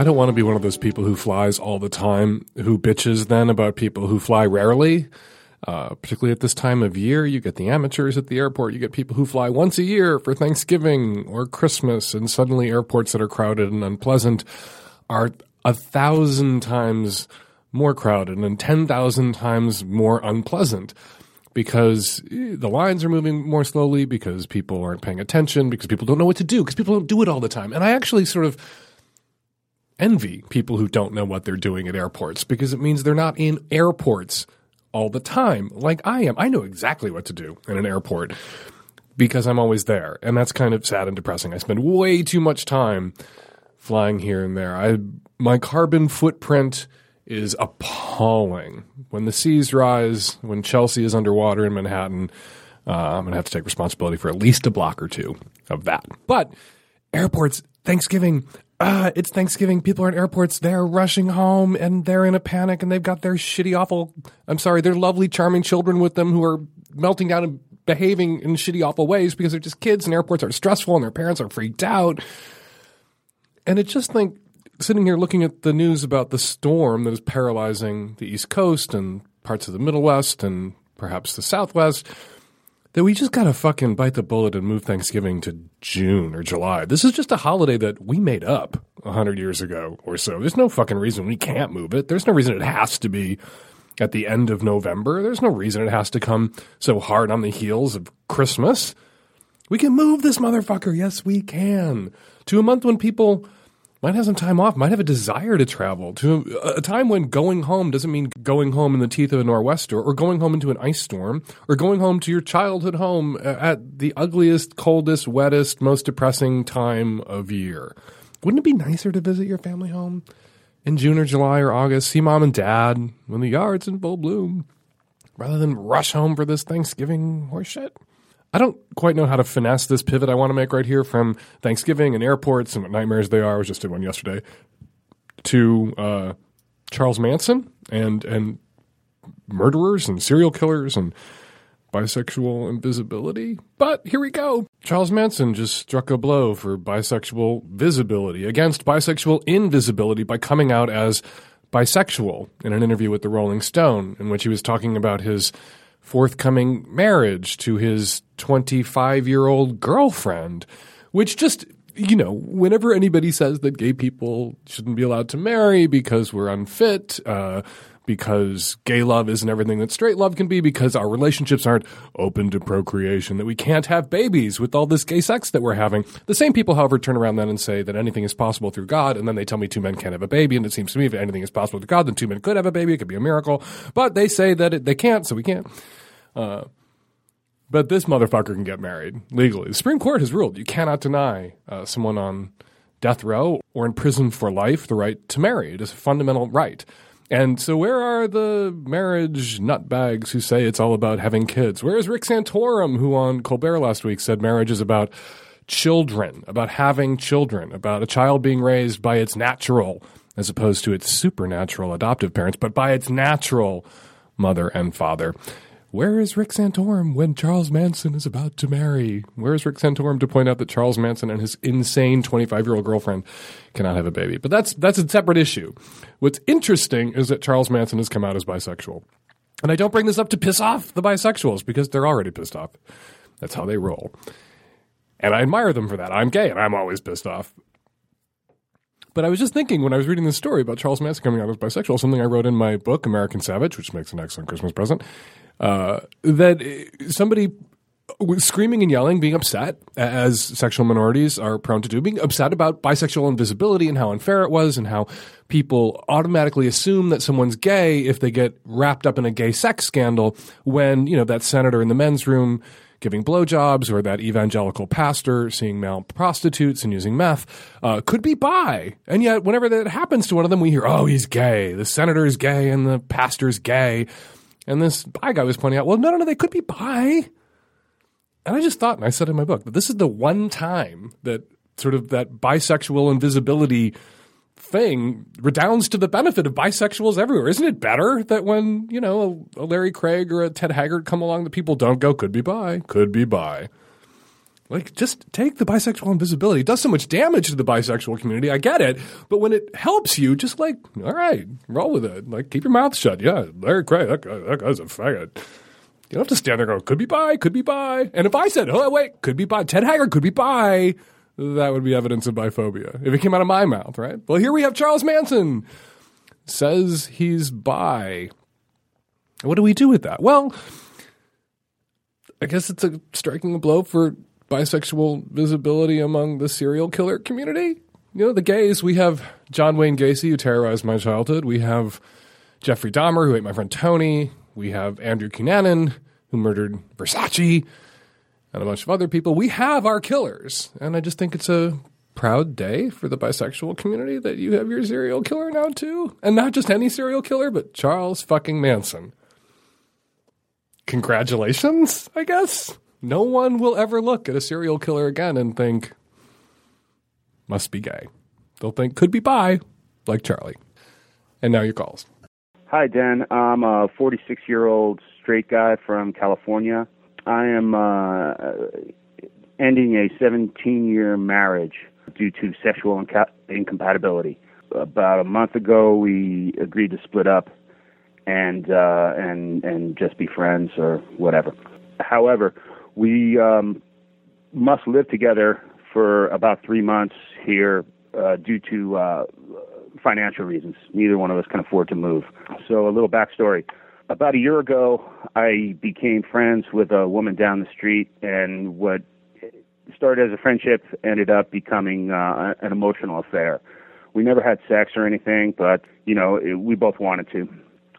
I don't want to be one of those people who flies all the time, who bitches then about people who fly rarely. Uh, particularly at this time of year, you get the amateurs at the airport. You get people who fly once a year for Thanksgiving or Christmas, and suddenly airports that are crowded and unpleasant are a thousand times more crowded and 10,000 times more unpleasant because eh, the lines are moving more slowly, because people aren't paying attention, because people don't know what to do, because people don't do it all the time. And I actually sort of envy people who don't know what they're doing at airports because it means they're not in airports all the time like I am. I know exactly what to do in an airport because I'm always there. And that's kind of sad and depressing. I spend way too much time flying here and there. I my carbon footprint is appalling. When the seas rise, when Chelsea is underwater in Manhattan, uh, I'm going to have to take responsibility for at least a block or two of that. But airports, Thanksgiving, uh, it's Thanksgiving. People are in airports. They're rushing home and they're in a panic and they've got their shitty, awful, I'm sorry, their lovely, charming children with them who are melting down and behaving in shitty, awful ways because they're just kids and airports are stressful and their parents are freaked out. And I just think sitting here looking at the news about the storm that is paralyzing the East Coast and parts of the Middle West and perhaps the Southwest, that we just got to fucking bite the bullet and move Thanksgiving to June or July. This is just a holiday that we made up a hundred years ago or so. There's no fucking reason we can't move it. There's no reason it has to be at the end of November. There's no reason it has to come so hard on the heels of Christmas. We can move this motherfucker. Yes, we can. To a month when people might have some time off, might have a desire to travel, to a, time when going home doesn't mean going home in the teeth of a nor'wester or going home into an ice storm or going home to your childhood home at the ugliest, coldest, wettest, most depressing time of year. Wouldn't it be nicer to visit your family home in June or July or August, see mom and dad when the yard's in full bloom, rather than rush home for this Thanksgiving horseshit? I don't quite know how to finesse this pivot I want to make right here from Thanksgiving and airports and what nightmares they are. I was just did one yesterday to uh, Charles Manson and and murderers and serial killers and bisexual invisibility. But here we go. Charles Manson just struck a blow for bisexual visibility against bisexual invisibility by coming out as bisexual in an interview with the Rolling Stone, in which he was talking about his forthcoming marriage to his 25 year old girlfriend, which just, you know, whenever anybody says that gay people shouldn't be allowed to marry because we're unfit, uh, because gay love isn't everything that straight love can be, because our relationships aren't open to procreation, that we can't have babies with all this gay sex that we're having. The same people, however, turn around then and say that anything is possible through God, and then they tell me two men can't have a baby, and it seems to me if anything is possible through God, then two men could have a baby, it could be a miracle, but they say that it, they can't, so we can't. Uh, but this motherfucker can get married legally. The Supreme Court has ruled you cannot deny uh, someone on death row or in prison for life the right to marry. It is a fundamental right. And so, where are the marriage nutbags who say it's all about having kids? Where is Rick Santorum, who on Colbert last week said marriage is about children, about having children, about a child being raised by its natural, as opposed to its supernatural adoptive parents, but by its natural mother and father? Where is Rick Santorum when Charles Manson is about to marry? Where is Rick Santorum to point out that Charles Manson and his insane 25 year old girlfriend cannot have a baby? But that's, that's a separate issue. What's interesting is that Charles Manson has come out as bisexual. And I don't bring this up to piss off the bisexuals because they're already pissed off. That's how they roll. And I admire them for that. I'm gay and I'm always pissed off. But I was just thinking when I was reading this story about Charles Manson coming out as bisexual, something I wrote in my book, American Savage, which makes an excellent Christmas present, uh, that somebody screaming and yelling, being upset, as sexual minorities are prone to do, being upset about bisexual invisibility and how unfair it was, and how people automatically assume that someone's gay if they get wrapped up in a gay sex scandal when, you know, that senator in the men's room giving blowjobs or that evangelical pastor seeing male prostitutes and using meth uh, could be bi. And yet, whenever that happens to one of them, we hear, oh, he's gay. The senator is gay and the pastor is gay And this bi guy was pointing out, well, no, no, no, they could be bi. And I just thought, and I said in my book, that this is the one time that sort of that bisexual invisibility thing redounds to the benefit of bisexuals everywhere. Isn't it better that when, you know, a, Larry Craig or a Ted Haggard come along, the people don't go, could be bi, could be bi. Like, just take the bisexual invisibility. It does so much damage to the bisexual community. I get it. But when it helps you, just like, all right, roll with it. Like, keep your mouth shut. Yeah, Larry Craig, that, guy, that guy's a faggot. You don't have to stand there going, could be bi, could be bi. And if I said, oh, wait, could be bi, Ted Haggard could be bi, that would be evidence of biphobia. If it came out of my mouth, right? Well, here we have Charles Manson says he's bi. What do we do with that? Well, I guess it's a striking blow for bisexual visibility among the serial killer community. You know, the gays, we have John Wayne Gacy, who terrorized my childhood. We have Jeffrey Dahmer, who ate my friend Tony. We have Andrew Cunanan, who murdered Versace, and a bunch of other people. We have our killers. And I just think it's a proud day for the bisexual community that you have your serial killer now, too. And not just any serial killer, but Charles fucking Manson. Congratulations, I guess. No one will ever look at a serial killer again and think, must be gay. They'll think, could be bi, like Charlie. And now your calls. Hi, Dan. I'm a 46 year old straight guy from California. I am uh, ending a 17 year marriage due to sexual inca- incompatibility. About a month ago, we agreed to split up and uh, and and just be friends or whatever. However, we um, must live together for about three months here uh, due to uh, financial reasons. Neither one of us can afford to move. So, a little backstory. About a year ago, I became friends with a woman down the street, and what started as a friendship ended up becoming uh, an emotional affair. We never had sex or anything, but you know, it, we both wanted to.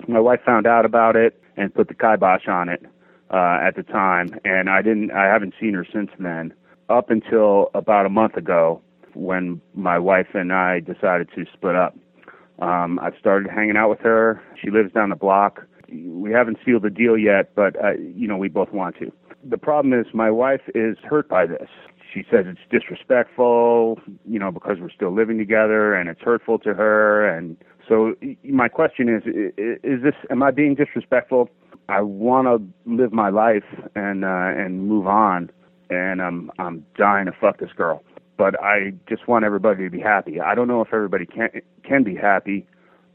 My wife found out about it and put the kibosh on it uh, at the time, and I didn't. I haven't seen her since then. Up until about a month ago, when my wife and I decided to split up. Um, I've started hanging out with her. She lives down the block. We haven't sealed the deal yet, but uh, you know we both want to. The problem is my wife is hurt by this. She says it's disrespectful, you know, because we're still living together, and it's hurtful to her. And so my question is: Is this? Am I being disrespectful? I want to live my life and uh, and move on, and I'm I'm dying to fuck this girl but I just want everybody to be happy. I don't know if everybody can can be happy,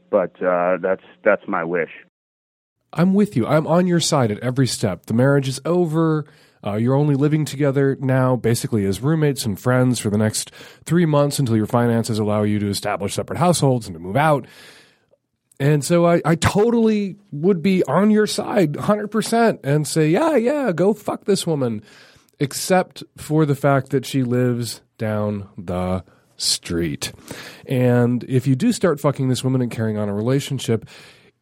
but uh, that's that's my wish. I'm with you. I'm on your side at every step. The marriage is over. Uh, you're only living together now, basically as roommates and friends for the next three months until your finances allow you to establish separate households and to move out. And so I, I totally would be on your side 100% and say, yeah, yeah, go fuck this woman, except for the fact that she lives down the street. And if you do start fucking this woman and carrying on a relationship,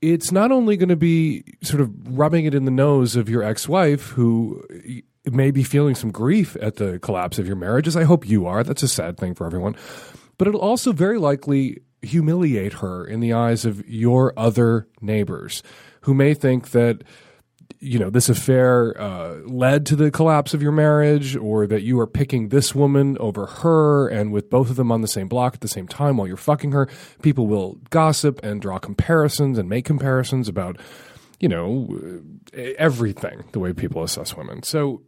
it's not only going to be sort of rubbing it in the nose of your ex wife who may be feeling some grief at the collapse of your marriage, as I hope you are. That's a sad thing for everyone. But it'll also very likely humiliate her in the eyes of your other neighbors who may think that you know this affair uh, led to the collapse of your marriage or that you are picking this woman over her and with both of them on the same block at the same time while you're fucking her people will gossip and draw comparisons and make comparisons about you know everything the way people assess women so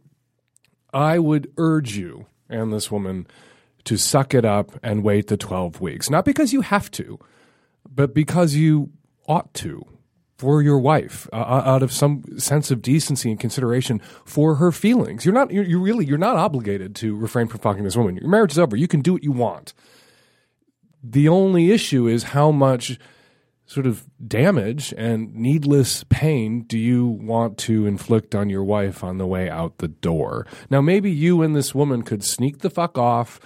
i would urge you and this woman to suck it up and wait the 12 weeks not because you have to but because you ought to for your wife uh, uh, out of some sense of decency and consideration for her feelings. You're not, you're, you really, you're not obligated to refrain from fucking this woman. Your marriage is over. You can do what you want. The only issue is how much sort of damage and needless pain do you want to inflict on your wife on the way out the door? Now, maybe you and this woman could sneak the fuck off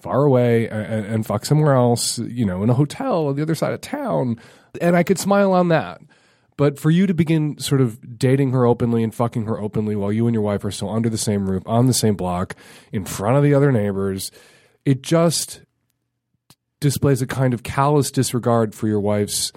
far away and, and fuck somewhere else, you know, in a hotel on the other side of town. And I could smile on that but for you to begin sort of dating her openly and fucking her openly while you and your wife are still under the same roof, on the same block, in front of the other neighbors, it just displays a kind of callous disregard for your wife's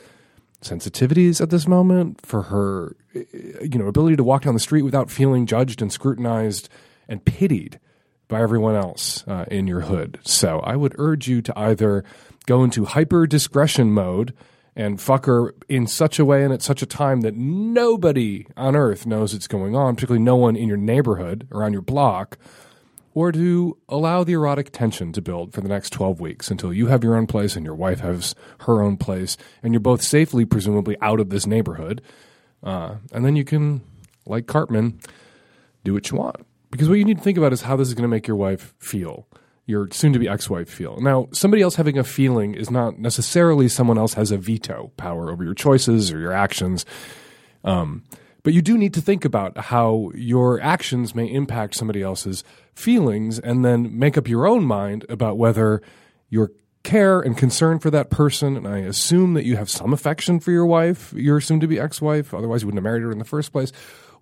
sensitivities at this moment, for her, you know, ability to walk down the street without feeling judged and scrutinized and pitied by everyone else uh, in your hood. So I would urge you to either go into hyper discretion mode and fuck her in such a way and at such a time that nobody on earth knows it's going on, particularly no one in your neighborhood or on your block, or to allow the erotic tension to build for the next 12 weeks until you have your own place and your wife has her own place and you're both safely, presumably, out of this neighborhood. Uh, and then you can, like Cartman, do what you want. Because what you need to think about is how this is going to make your wife feel, your soon to be ex wife feel. Now, somebody else having a feeling is not necessarily someone else has a veto power over your choices or your actions. Um, but you do need to think about how your actions may impact somebody else's feelings and then make up your own mind about whether your care and concern for that person, and I assume that you have some affection for your wife, your soon to be ex wife, otherwise you wouldn't have married her in the first place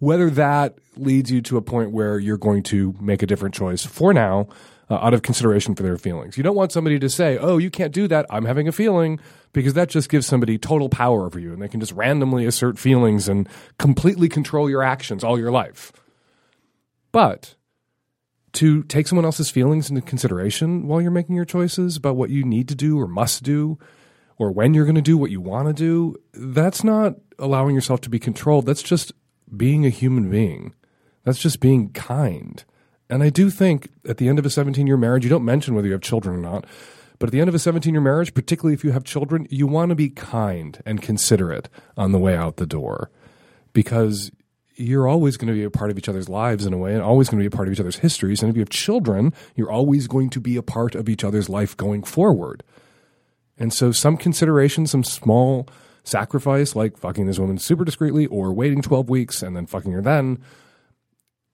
whether that leads you to a point where you're going to make a different choice for now uh, out of consideration for their feelings. You don't want somebody to say, oh, you can't do that. I'm having a feeling because that just gives somebody total power over you and they can just randomly assert feelings and completely control your actions all your life. But to take someone else's feelings into consideration while you're making your choices about what you need to do or must do or when you're going to do what you want to do, that's not allowing yourself to be controlled. That's just being a human being. That's just being kind. And I do think at the end of a 17 year marriage, you don't mention whether you have children or not, but at the end of a 17 year marriage, particularly if you have children, you want to be kind and considerate on the way out the door because you're always going to be a part of each other's lives in a way and always going to be a part of each other's histories. And if you have children, you're always going to be a part of each other's life going forward. And so, some consideration, some small sacrifice, like fucking this woman super discreetly or waiting 12 weeks and then fucking her then,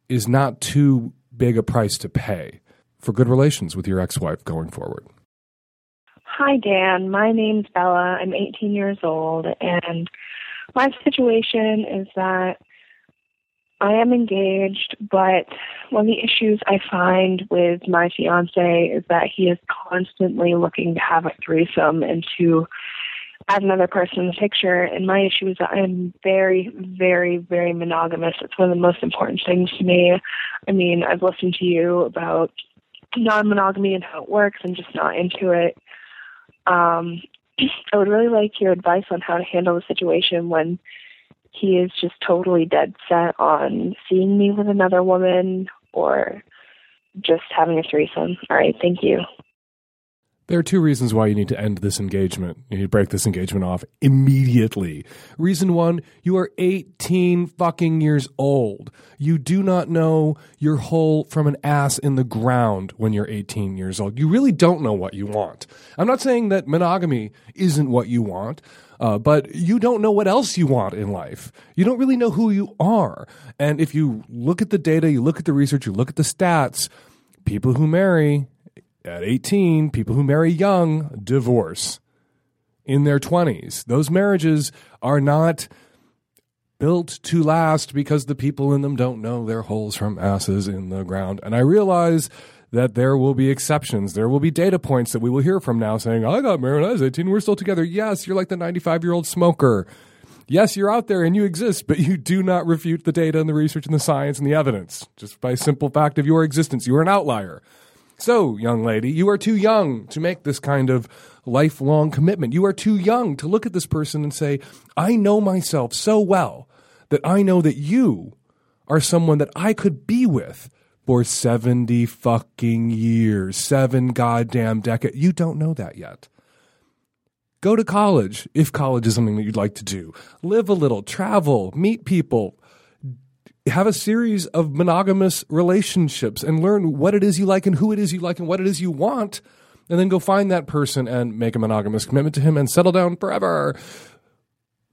is not too big a price to pay for good relations with your ex wife going forward. Hi, Dan. My name's Bella. I'm 18 years old, and my situation is that I am engaged, but one of the issues I find with my fiance is that he is constantly looking to have a threesome and to add another person in the picture. And my issue is that I'm very, very, very monogamous. It's one of the most important things to me. I mean, I've listened to you about non monogamy and how it works and just not into it. Um, I would really like your advice on how to handle the situation when he is just totally dead set on seeing me with another woman or just having a threesome. All right, thank you. There are two reasons why you need to end this engagement. You need to break this engagement off immediately. Reason one, you are 18 fucking years old. You do not know your hole from an ass in the ground when you're 18 years old. You really don't know what you want. I'm not saying that monogamy isn't what you want. Uh, but you don't know what else you want in life. You don't really know who you are. And if you look at the data, you look at the research, you look at the stats, people who marry at 18, people who marry young divorce in their 20s. Those marriages are not built to last because the people in them don't know their holes from asses in the ground. And I realize that there will be exceptions. There will be data points that we will hear from now saying, I got married I was 18, we're still together. Yes, you're like the 95 year old smoker. Yes, you're out there and you exist, but you do not refute the data and the research and the science and the evidence. Just by simple fact of your existence, you are an outlier. So, young lady, you are too young to make this kind of lifelong commitment. You are too young to look at this person and say, I know myself so well that I know that you are someone that I could be with for 70 fucking years, seven goddamn decades. You don't know that yet. Go to college if college is something that you'd like to do. Live a little, travel, meet people, have a series of monogamous relationships and learn what it is you like and who it is you like and what it is you want. And then go find that person and make a monogamous commitment to him and settle down forever.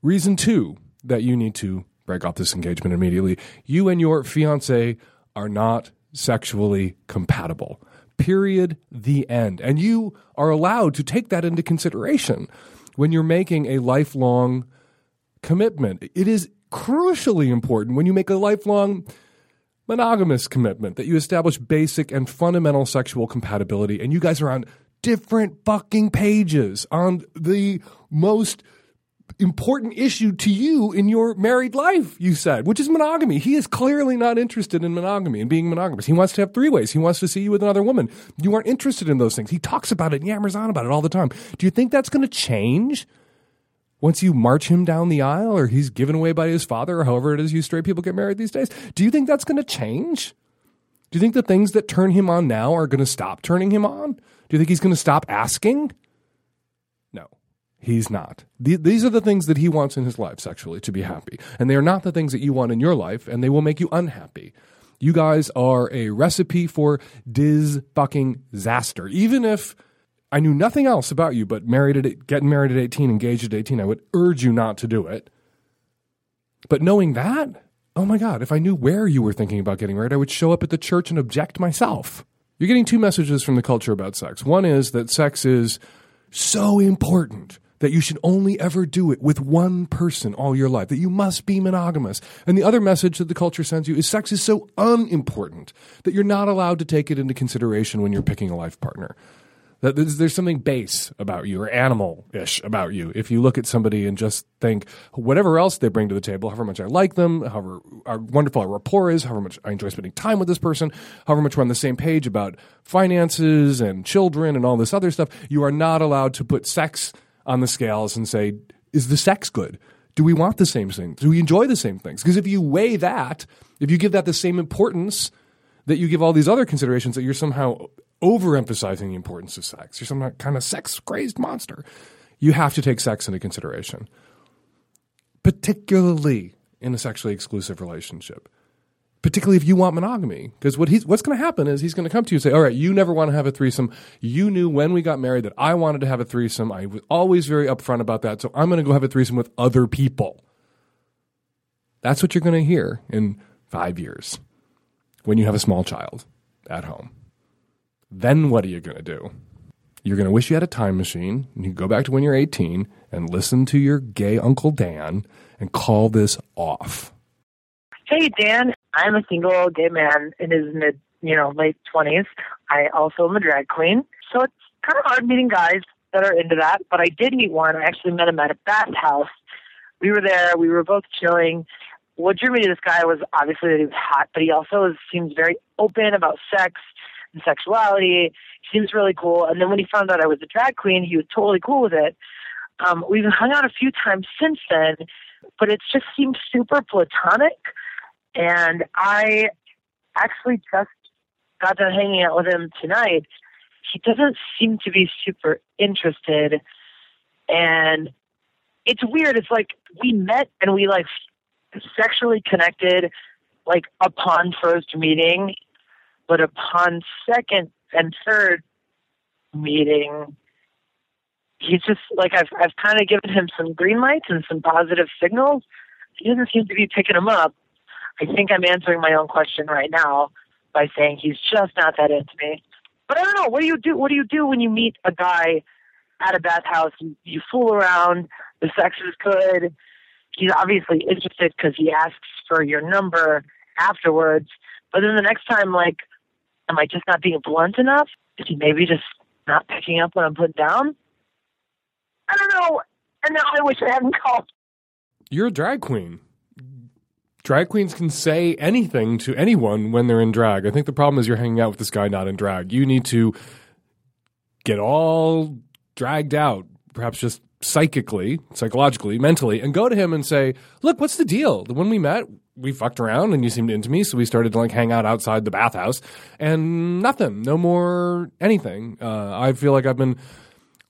Reason two that you need to break off this engagement immediately. You and your fiance are not sexually compatible. Period. The end. And you are allowed to take that into consideration when you're making a lifelong commitment. It is crucially important when you make a lifelong monogamous commitment that you establish basic and fundamental sexual compatibility and you guys are on different fucking pages on the most important issue to you in your married life, you said, which is monogamy. He is clearly not interested in monogamy and being monogamous. He wants to have three ways. He wants to see you with another woman. You aren't interested in those things. He talks about it and yammers on about it all the time. Do you think that's going to change? Once you march him down the aisle or he's given away by his father or however it is you straight people get married these days, do you think that's going to change? Do you think the things that turn him on now are going to stop turning him on? Do you think he's going to stop asking? No, he's not. These are the things that he wants in his life sexually to be happy. And they are not the things that you want in your life, and they will make you unhappy. You guys are a recipe for dis fucking disaster. Even if I knew nothing else about you but married at getting married at 18, engaged at 18, I would urge you not to do it. But knowing that, oh my God, if I knew where you were thinking about getting married, I would show up at the church and object myself. You're getting two messages from the culture about sex. One is that sex is so important that you should only ever do it with one person all your life, that you must be monogamous. And the other message that the culture sends you is sex is so unimportant that you're not allowed to take it into consideration when you're picking a life partner that there's, there's something base about you or animal-ish about you. If you look at somebody and just think whatever else they bring to the table however much i like them however how wonderful our rapport is however much i enjoy spending time with this person however much we're on the same page about finances and children and all this other stuff you are not allowed to put sex on the scales and say is the sex good? Do we want the same things do we enjoy the same things? Because if you weigh that if you give that the same importance that you give all these other considerations that you're somehow overemphasizing the importance of sex. You're some kind of sex crazed monster. You have to take sex into consideration, particularly in a sexually exclusive relationship. Particularly if you want monogamy, because what he's what's going to happen is he's going to come to you and say, "All right, you never want to have a threesome. You knew when we got married that I wanted to have a threesome. I was always very upfront about that, so I'm going to go have a threesome with other people." That's what you're going to hear in five years when you have a small child at home. Then what are you going to do? You're going to wish you had a time machine and you go back to when you're 18 and listen to your gay Uncle Dan and call this off. Hey, Dan. I'm a single gay man in his mid, you know, late 20s. I also am a drag queen. So it's kind of hard meeting guys that are into that, but I did meet one. I actually met him at a bathhouse. We were there. We were both chilling. What drew me to this guy was obviously that he was hot, but he also seems very open about sex and sexuality. He seems really cool. And then when he found out I was a drag queen, he was totally cool with it. Um, we've hung out a few times since then, but it's just seemed super platonic. And I actually just got done hanging out with him tonight. He doesn't seem to be super interested. And it's weird. It's like we met and we like sexually connected like upon first meeting but upon second and third meeting, he's just like I've I've kind of given him some green lights and some positive signals. He doesn't seem to be picking them up. I think I'm answering my own question right now by saying he's just not that into me. But I don't know. What do you do? What do you do when you meet a guy at a bathhouse? You, you fool around. The sex is good. He's obviously interested because he asks for your number afterwards. But then the next time, like Am I just not being blunt enough? Is he maybe just not picking up what I'm putting down? I don't know. And now I wish I hadn't called. You're a drag queen. Drag queens can say anything to anyone when they're in drag. I think the problem is you're hanging out with this guy not in drag. You need to get all dragged out, perhaps just psychically, psychologically, mentally, and go to him and say, Look, what's the deal? The one we met, we fucked around and you seemed into me, so we started to like hang out outside the bathhouse and nothing, no more anything. Uh, I feel like I've been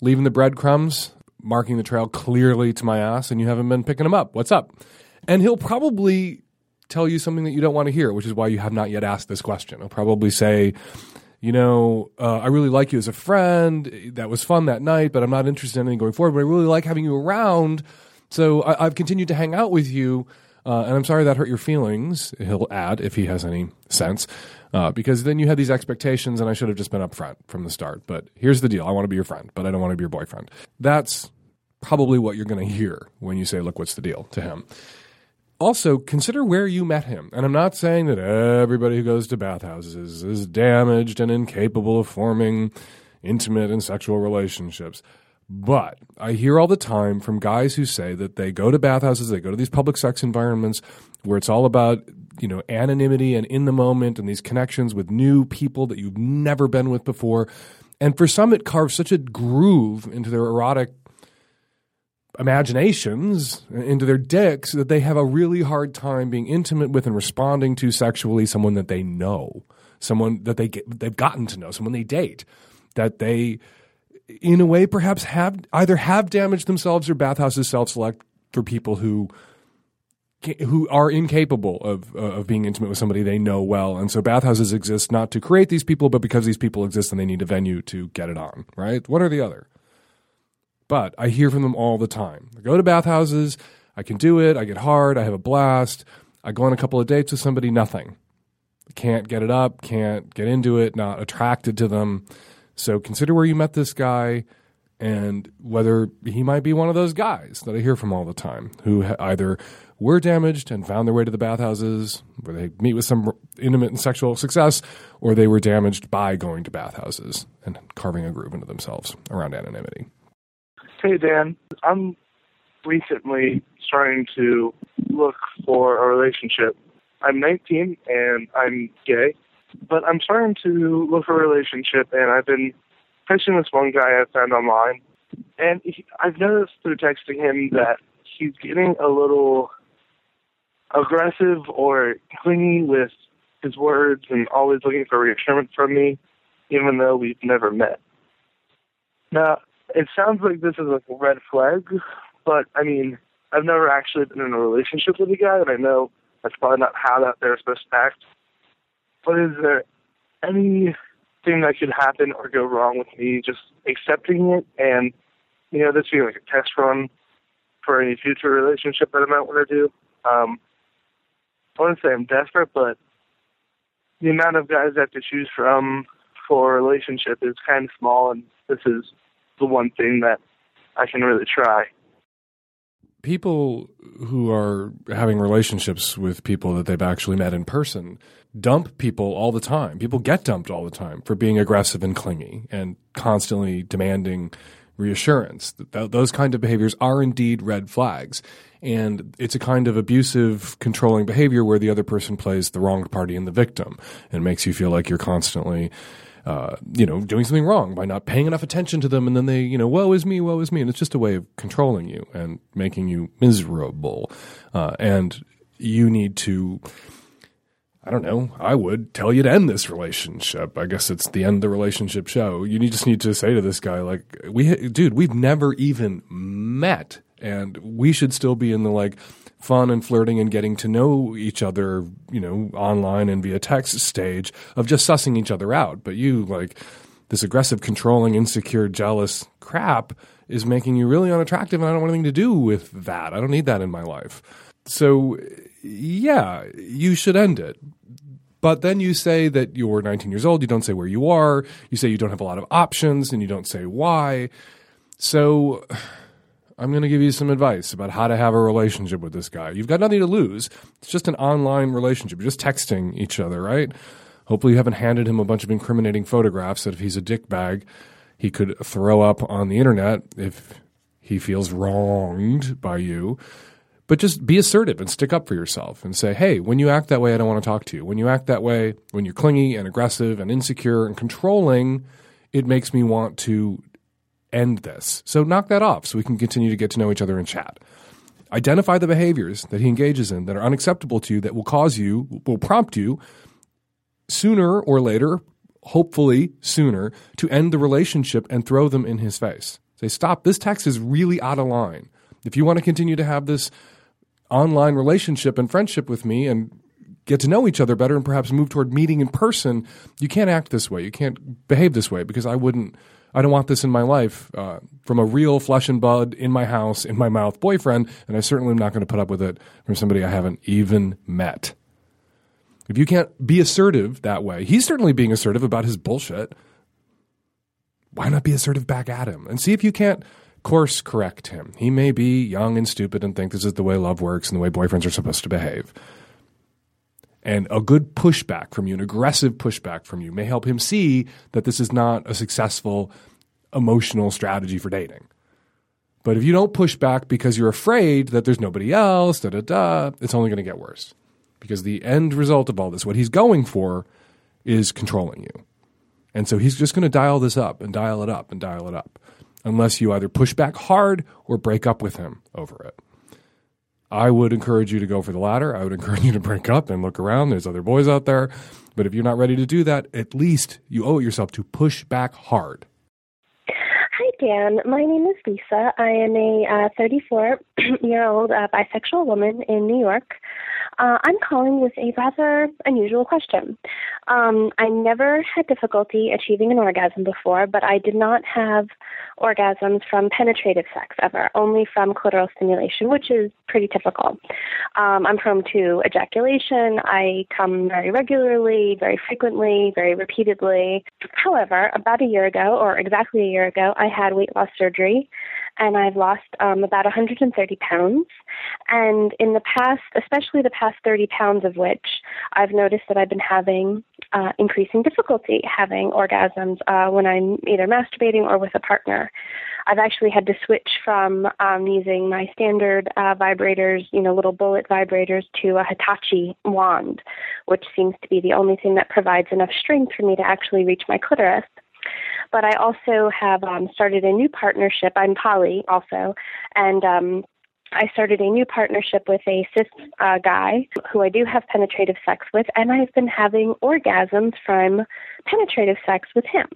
leaving the breadcrumbs, marking the trail clearly to my ass, and you haven't been picking them up. What's up? And he'll probably tell you something that you don't want to hear, which is why you have not yet asked this question. He'll probably say, you know, uh, I really like you as a friend. That was fun that night, but I'm not interested in anything going forward. But I really like having you around. So I- I've continued to hang out with you. Uh, and I'm sorry that hurt your feelings, he'll add, if he has any sense, uh, because then you had these expectations, and I should have just been upfront from the start. But here's the deal I want to be your friend, but I don't want to be your boyfriend. That's probably what you're going to hear when you say, Look, what's the deal to him. Also, consider where you met him. And I'm not saying that everybody who goes to bathhouses is, is damaged and incapable of forming intimate and sexual relationships. But I hear all the time from guys who say that they go to bathhouses, they go to these public sex environments where it's all about, you know, anonymity and in the moment and these connections with new people that you've never been with before. And for some, it carves such a groove into their erotic imaginations, into their dicks, that they have a really hard time being intimate with and responding to sexually someone that they know, someone that they get, they've gotten to know, someone they date, that they in a way, perhaps have either have damaged themselves or bathhouses self select for people who who are incapable of uh, of being intimate with somebody they know well, and so bathhouses exist not to create these people, but because these people exist and they need a venue to get it on. Right, one or the other. But I hear from them all the time. I go to bathhouses. I can do it. I get hard. I have a blast. I go on a couple of dates with somebody. Nothing. Can't get it up. Can't get into it. Not attracted to them. So consider where you met this guy and whether he might be one of those guys that I hear from all the time who either were damaged and found their way to the bathhouses where they meet with some intimate and sexual success, or they were damaged by going to bathhouses and carving a groove into themselves around anonymity. Hey, Dan. I'm recently starting to look for a relationship. I'm 19 and I'm gay. But I'm starting to look for a relationship, and I've been texting this one guy I found online, and he, I've noticed through texting him that he's getting a little aggressive or clingy with his words and always looking for reassurance from me, even though we've never met. Now, it sounds like this is like a red flag, but I mean, I've never actually been in a relationship with a guy, and I know that's probably not how that they're supposed to act. But is there anything that could happen or go wrong with me just accepting it and, you know, this being like a test run for any future relationship that I might want to do? Um, I to say I'm desperate, but the amount of guys I have to choose from for a relationship is kind of small, and this is the one thing that I can really try people who are having relationships with people that they've actually met in person dump people all the time. People get dumped all the time for being aggressive and clingy and constantly demanding reassurance. Th- those kind of behaviors are indeed red flags. And it's a kind of abusive, controlling behavior where the other person plays the wrong party and the victim and makes you feel like you're constantly uh, you know, doing something wrong by not paying enough attention to them, and then they, you know, woe is me, woe is me, and it's just a way of controlling you and making you miserable. Uh, and you need to, I don't know, I would tell you to end this relationship. I guess it's the end of the relationship show. You just need to say to this guy, like, we, dude, we've never even met, and we should still be in the like fun and flirting and getting to know each other, you know, online and via text stage of just sussing each other out. But you like this aggressive, controlling, insecure, jealous crap is making you really unattractive and I don't want anything to do with that. I don't need that in my life. So yeah, you should end it. But then you say that you're 19 years old, you don't say where you are, you say you don't have a lot of options and you don't say why. So I'm going to give you some advice about how to have a relationship with this guy. You've got nothing to lose. It's just an online relationship. You're just texting each other, right? Hopefully, you haven't handed him a bunch of incriminating photographs that if he's a dickbag, he could throw up on the internet if he feels wronged by you. But just be assertive and stick up for yourself and say, hey, when you act that way, I don't want to talk to you. When you act that way, when you're clingy and aggressive and insecure and controlling, it makes me want to end this. So knock that off so we can continue to get to know each other and chat. Identify the behaviors that he engages in that are unacceptable to you that will cause you, will prompt you sooner or later, hopefully sooner, to end the relationship and throw them in his face. Say, stop, this text is really out of line. If you want to continue to have this online relationship and friendship with me and get to know each other better and perhaps move toward meeting in person, you can't act this way. You can't behave this way because I wouldn't I don't want this in my life uh, from a real flesh and blood in my house, in my mouth boyfriend, and I certainly am not going to put up with it from somebody I haven't even met. If you can't be assertive that way, he's certainly being assertive about his bullshit. Why not be assertive back at him and see if you can't course correct him? He may be young and stupid and think this is the way love works and the way boyfriends are supposed to behave. And a good pushback from you, an aggressive pushback from you, may help him see that this is not a successful emotional strategy for dating. But if you don't push back because you're afraid that there's nobody else, da da da, it's only going to get worse. Because the end result of all this, what he's going for, is controlling you. And so he's just going to dial this up and dial it up and dial it up unless you either push back hard or break up with him over it. I would encourage you to go for the latter. I would encourage you to break up and look around. There's other boys out there. But if you're not ready to do that, at least you owe it yourself to push back hard. Hi, Dan. My name is Lisa. I am a 34 uh, year old uh, bisexual woman in New York. Uh, I'm calling with a rather unusual question. Um, I never had difficulty achieving an orgasm before, but I did not have orgasms from penetrative sex ever, only from clitoral stimulation, which is pretty typical. Um, I'm prone to ejaculation. I come very regularly, very frequently, very repeatedly. However, about a year ago, or exactly a year ago, I had weight loss surgery and I've lost um, about 130 pounds. And in the past, especially the past 30 pounds of which, I've noticed that I've been having uh, increasing difficulty having orgasms uh, when I'm either masturbating or with a partner. I've actually had to switch from um, using my standard uh, vibrators, you know, little bullet vibrators, to a Hitachi wand, which seems to be the only thing that provides enough strength for me to actually reach my clitoris. But I also have um, started a new partnership. I'm poly also, and um, I started a new partnership with a cis uh, guy who I do have penetrative sex with, and I've been having orgasms from penetrative sex with him.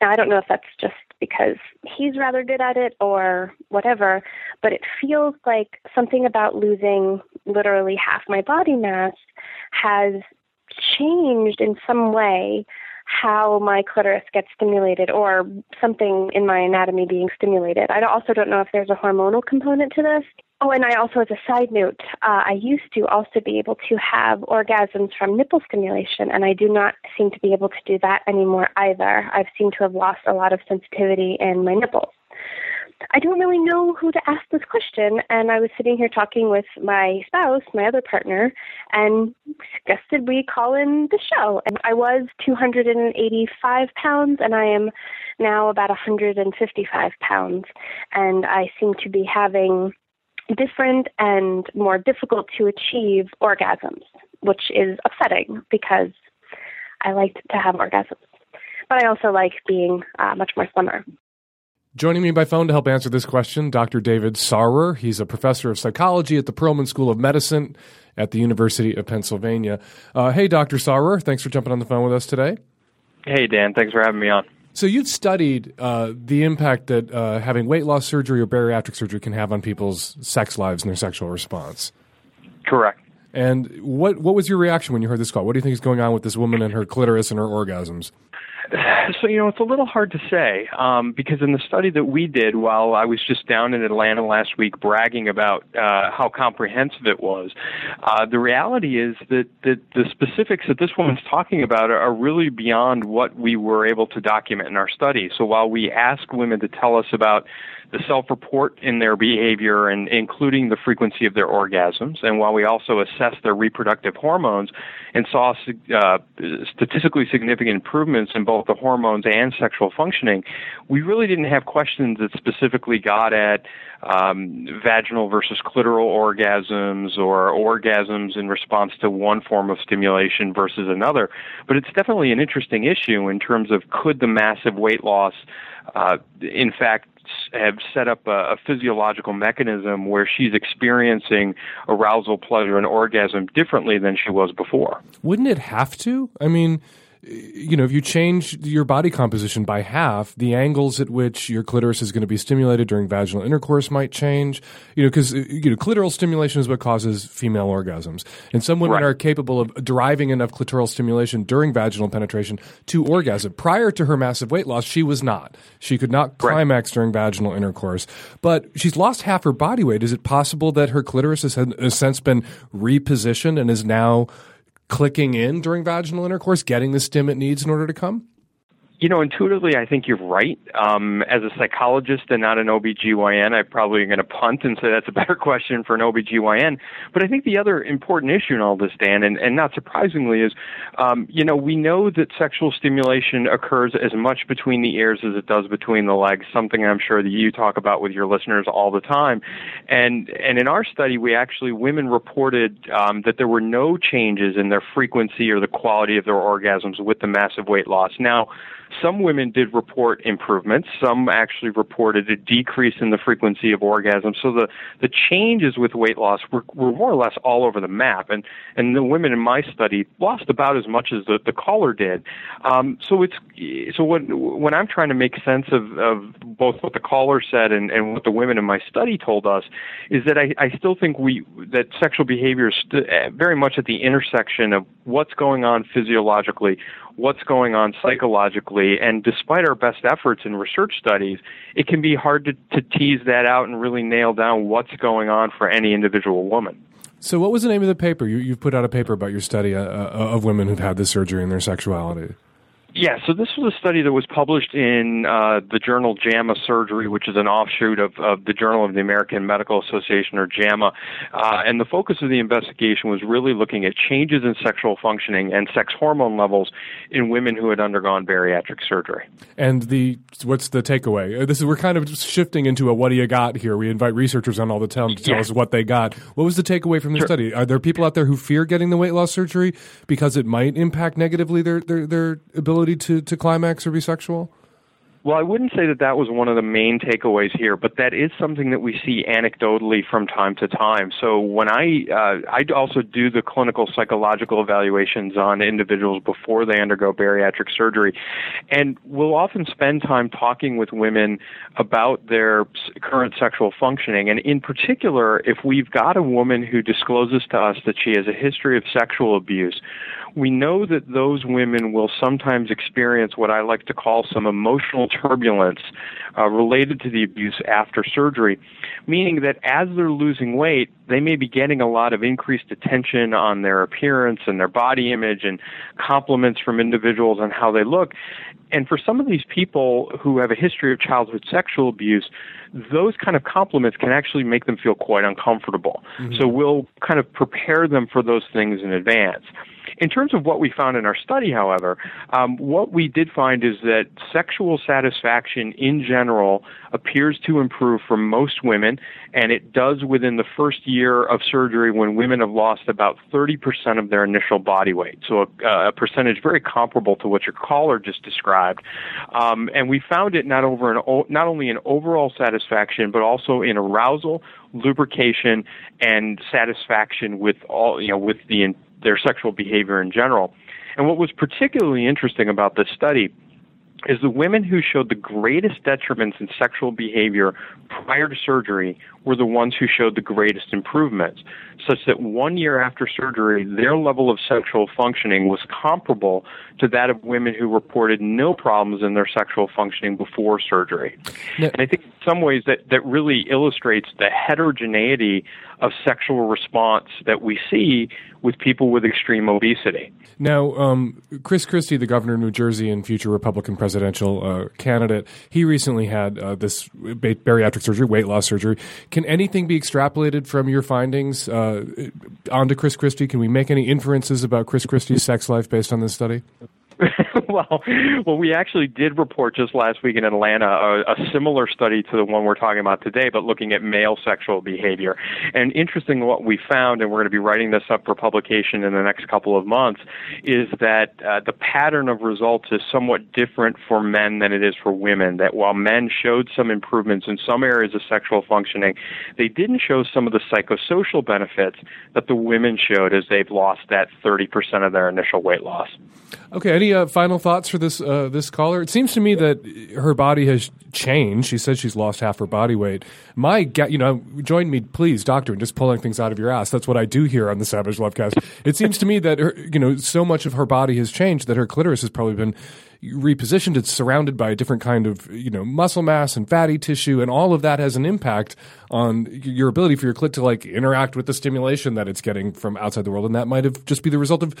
Now, I don't know if that's just because he's rather good at it or whatever, but it feels like something about losing literally half my body mass has changed in some way how my clitoris gets stimulated or something in my anatomy being stimulated. I also don't know if there's a hormonal component to this. Oh, and I also, as a side note, uh, I used to also be able to have orgasms from nipple stimulation, and I do not seem to be able to do that anymore either. I've seemed to have lost a lot of sensitivity in my nipples. I don't really know who to ask this question. And I was sitting here talking with my spouse, my other partner, and suggested we call in the show. And I was 285 pounds, and I am now about 155 pounds. And I seem to be having different and more difficult to achieve orgasms, which is upsetting because I like to have orgasms. But I also like being uh, much more slimmer. Joining me by phone to help answer this question, Dr. David Sarwer. He's a professor of psychology at the Perelman School of Medicine at the University of Pennsylvania. Uh, hey, Dr. Sarwer, thanks for jumping on the phone with us today. Hey, Dan, thanks for having me on. So, you've studied uh, the impact that uh, having weight loss surgery or bariatric surgery can have on people's sex lives and their sexual response. Correct. And what what was your reaction when you heard this call? What do you think is going on with this woman and her clitoris and her orgasms? So, you know, it's a little hard to say um, because in the study that we did while I was just down in Atlanta last week bragging about uh, how comprehensive it was, uh, the reality is that, that the specifics that this woman's talking about are, are really beyond what we were able to document in our study. So while we ask women to tell us about the self-report in their behavior and including the frequency of their orgasms. And while we also assessed their reproductive hormones and saw uh, statistically significant improvements in both the hormones and sexual functioning, we really didn't have questions that specifically got at um, vaginal versus clitoral orgasms or orgasms in response to one form of stimulation versus another. But it's definitely an interesting issue in terms of could the massive weight loss uh, in fact have set up a, a physiological mechanism where she's experiencing arousal, pleasure, and orgasm differently than she was before. Wouldn't it have to? I mean, you know, if you change your body composition by half, the angles at which your clitoris is going to be stimulated during vaginal intercourse might change. You know, because uh, you know, clitoral stimulation is what causes female orgasms, and some women right. are capable of deriving enough clitoral stimulation during vaginal penetration to orgasm. Prior to her massive weight loss, she was not. She could not climax right. during vaginal intercourse, but she's lost half her body weight. Is it possible that her clitoris has, a sense, been repositioned and is now clicking in during vaginal intercourse, getting the stim it needs in order to come? You know, intuitively, I think you're right. Um, as a psychologist and not an OBGYN, I'm probably going to punt and say that's a better question for an OBGYN. But I think the other important issue in all this, Dan, and, and not surprisingly, is, um, you know, we know that sexual stimulation occurs as much between the ears as it does between the legs, something I'm sure that you talk about with your listeners all the time. And, and in our study, we actually, women reported um, that there were no changes in their frequency or the quality of their orgasms with the massive weight loss. Now, some women did report improvements. Some actually reported a decrease in the frequency of orgasms. So the, the changes with weight loss were, were more or less all over the map. And, and the women in my study lost about as much as the, the caller did. Um, so it's, so when, when I'm trying to make sense of, of both what the caller said and, and what the women in my study told us is that I, I still think we, that sexual behavior is st- very much at the intersection of what's going on physiologically, what's going on psychologically. And despite our best efforts in research studies, it can be hard to, to tease that out and really nail down what's going on for any individual woman. So, what was the name of the paper? You, you've put out a paper about your study uh, uh of women who've had this surgery and their sexuality. Yeah, so this was a study that was published in uh, the journal JAMA Surgery, which is an offshoot of, of the Journal of the American Medical Association, or JAMA. Uh, and the focus of the investigation was really looking at changes in sexual functioning and sex hormone levels in women who had undergone bariatric surgery. And the what's the takeaway? Uh, this is we're kind of shifting into a what do you got here. We invite researchers on all the time to tell yeah. us what they got. What was the takeaway from the sure. study? Are there people out there who fear getting the weight loss surgery because it might impact negatively their their, their ability to, to climax or be sexual? Well, I wouldn't say that that was one of the main takeaways here, but that is something that we see anecdotally from time to time. So when I uh, I also do the clinical psychological evaluations on individuals before they undergo bariatric surgery, and we'll often spend time talking with women about their current sexual functioning, and in particular, if we've got a woman who discloses to us that she has a history of sexual abuse we know that those women will sometimes experience what I like to call some emotional turbulence uh, related to the abuse after surgery, meaning that as they're losing weight, they may be getting a lot of increased attention on their appearance and their body image and compliments from individuals on how they look. And for some of these people who have a history of childhood sexual abuse, those kind of compliments can actually make them feel quite uncomfortable. Mm-hmm. So we'll kind of prepare them for those things in advance. In terms of what we found in our study, however, um, what we did find is that sexual satisfaction in general appears to improve for most women, and it does within the first year of surgery when women have lost about 30% of their initial body weight. So a, a percentage very comparable to what your caller just described. Um, and we found it not over an, not only in overall satisfaction, but also in arousal, lubrication, and satisfaction with all you know with the their sexual behavior in general. And what was particularly interesting about this study is the women who showed the greatest detriments in sexual behavior prior to surgery were the ones who showed the greatest improvements, such that one year after surgery, their level of sexual functioning was comparable to that of women who reported no problems in their sexual functioning before surgery. And I think in some ways that, that really illustrates the heterogeneity of sexual response that we see with people with extreme obesity. Now, um, Chris Christie, the governor of New Jersey and future Republican presidential uh, candidate, he recently had uh, this bariatric surgery, weight loss surgery. Can anything be extrapolated from your findings uh, onto Chris Christie? Can we make any inferences about Chris Christie's sex life based on this study? well, well, we actually did report just last week in Atlanta a, a, similar study to the one we're talking about today, but looking at male sexual behavior. And interesting, what we found, and we're going to be writing this up for publication in the next couple of months, is that uh, the pattern of results is somewhat different for men than it is for women. That while men showed some improvements in some areas of sexual functioning, they didn't show some of the psychosocial benefits that the women showed as they've lost that 30% of their initial weight loss. Okay, any uh, final thoughts for this uh, this caller? It seems to me that her body has changed. She says she's lost half her body weight. My, you know, join me, please, doctor, in just pulling things out of your ass. That's what I do here on the Savage Lovecast. It seems to me that her, you know, so much of her body has changed that her clitoris has probably been repositioned. It's surrounded by a different kind of, you know, muscle mass and fatty tissue, and all of that has an impact on your ability for your clit to like interact with the stimulation that it's getting from outside the world. And that might have just be the result of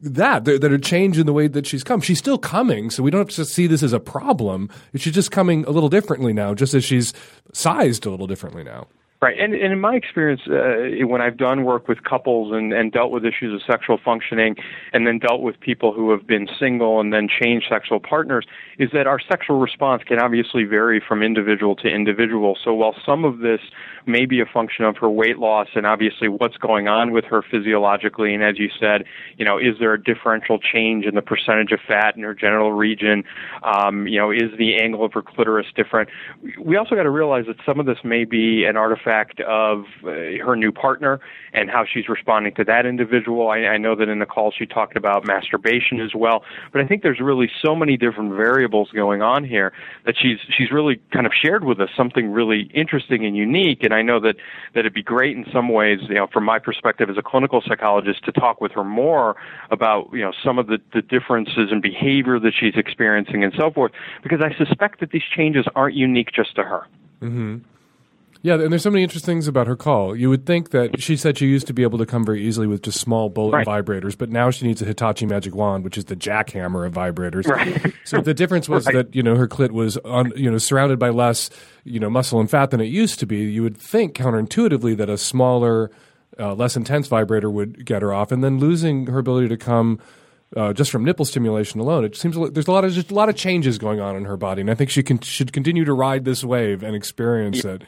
that that are change in the way that she's come. She's still coming, so we don't have to see this as a problem. She's just coming a little differently now, just as she's sized a little differently now. Right, and, and in my experience, uh, when I've done work with couples and, and dealt with issues of sexual functioning, and then dealt with people who have been single and then changed sexual partners, is that our sexual response can obviously vary from individual to individual. So while some of this may be a function of her weight loss and obviously what's going on with her physiologically, and as you said, you know, is there a differential change in the percentage of fat in her genital region? Um, you know, is the angle of her clitoris different? We also got to realize that some of this may be an artifact of uh, her new partner and how she's responding to that individual. I, I know that in the call she talked about masturbation as well, but I think there's really so many different variables going on here that she's she's really kind of shared with us something really interesting and unique. And I know that that it'd be great in some ways, you know, from my perspective as a clinical psychologist, to talk with her more about you know some of the, the differences in behavior that she's experiencing and so forth, because I suspect that these changes aren't unique just to her. Mm-hmm. Yeah, and there's so many interesting things about her call. You would think that she said she used to be able to come very easily with just small bullet right. vibrators, but now she needs a Hitachi Magic Wand, which is the jackhammer of vibrators. Right. So the difference was right. that you know her clit was on, you know surrounded by less you know muscle and fat than it used to be. You would think counterintuitively that a smaller, uh, less intense vibrator would get her off, and then losing her ability to come. Uh, just from nipple stimulation alone, it seems like there's a lot of just a lot of changes going on in her body, and I think she can, should continue to ride this wave and experience yeah. it.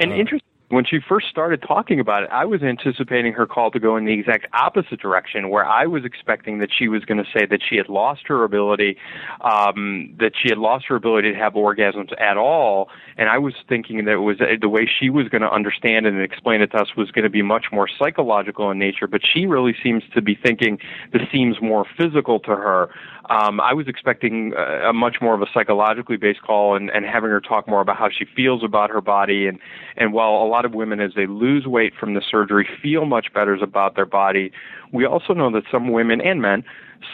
And uh, interesting, when she first started talking about it, I was anticipating her call to go in the exact opposite direction, where I was expecting that she was going to say that she had lost her ability, um, that she had lost her ability to have orgasms at all, and I was thinking that it was the way she was going to understand it and explain it to us was going to be much more psychological in nature. But she really seems to be thinking this seems more physical to her. Um, I was expecting a, a much more of a psychologically based call and, and having her talk more about how she feels about her body. And and while a lot of women as they lose weight from the surgery feel much better about their body, we also know that some women and men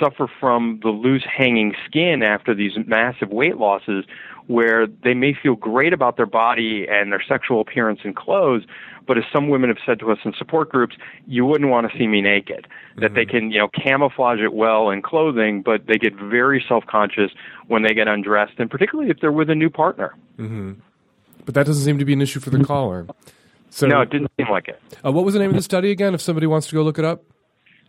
suffer from the loose hanging skin after these massive weight losses where they may feel great about their body and their sexual appearance in clothes, but as some women have said to us in support groups, you wouldn't want to see me naked. Mm-hmm. That they can, you know, camouflage it well in clothing, but they get very self-conscious when they get undressed, and particularly if they're with a new partner. Mm-hmm. But that doesn't seem to be an issue for the caller. So, no, it didn't seem like it. Uh, what was the name of the study again? If somebody wants to go look it up.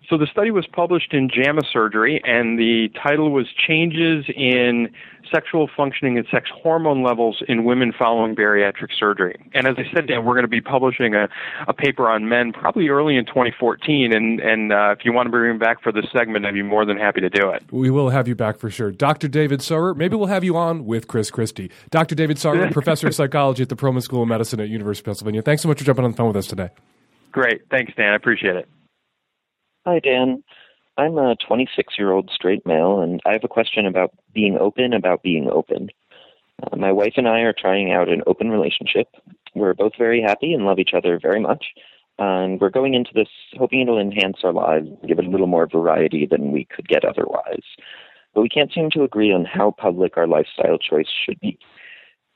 So the study was published in JAMA Surgery, and the title was Changes in Sexual Functioning and Sex Hormone Levels in Women Following Bariatric Surgery. And as I said, Dan, we're going to be publishing a, a paper on men probably early in 2014. And, and uh, if you want to bring me back for this segment, I'd be more than happy to do it. We will have you back for sure. Dr. David Sarwer, maybe we'll have you on with Chris Christie. Dr. David Sarwer, Professor of Psychology at the Perelman School of Medicine at University of Pennsylvania. Thanks so much for jumping on the phone with us today. Great. Thanks, Dan. I appreciate it. Hi, Dan. I'm a 26 year old straight male, and I have a question about being open about being open. Uh, my wife and I are trying out an open relationship. We're both very happy and love each other very much. And we're going into this hoping it'll enhance our lives, give it a little more variety than we could get otherwise. But we can't seem to agree on how public our lifestyle choice should be.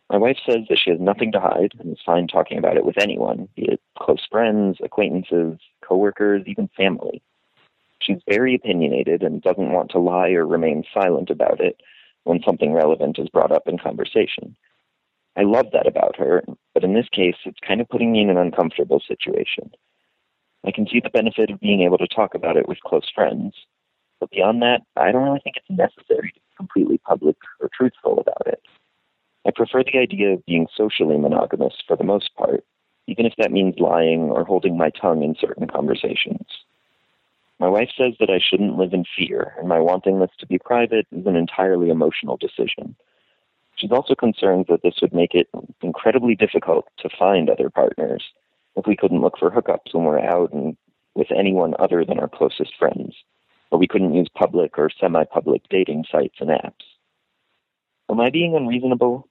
My wife says that she has nothing to hide and is fine talking about it with anyone, be it close friends, acquaintances, coworkers, even family. She's very opinionated and doesn't want to lie or remain silent about it when something relevant is brought up in conversation. I love that about her, but in this case, it's kind of putting me in an uncomfortable situation. I can see the benefit of being able to talk about it with close friends, but beyond that, I don't really think it's necessary to be completely public or truthful about it. I prefer the idea of being socially monogamous for the most part, even if that means lying or holding my tongue in certain conversations. My wife says that I shouldn't live in fear, and my wanting this to be private is an entirely emotional decision. She's also concerned that this would make it incredibly difficult to find other partners if we couldn't look for hookups when we're out and with anyone other than our closest friends, or we couldn't use public or semi public dating sites and apps. Am I being unreasonable?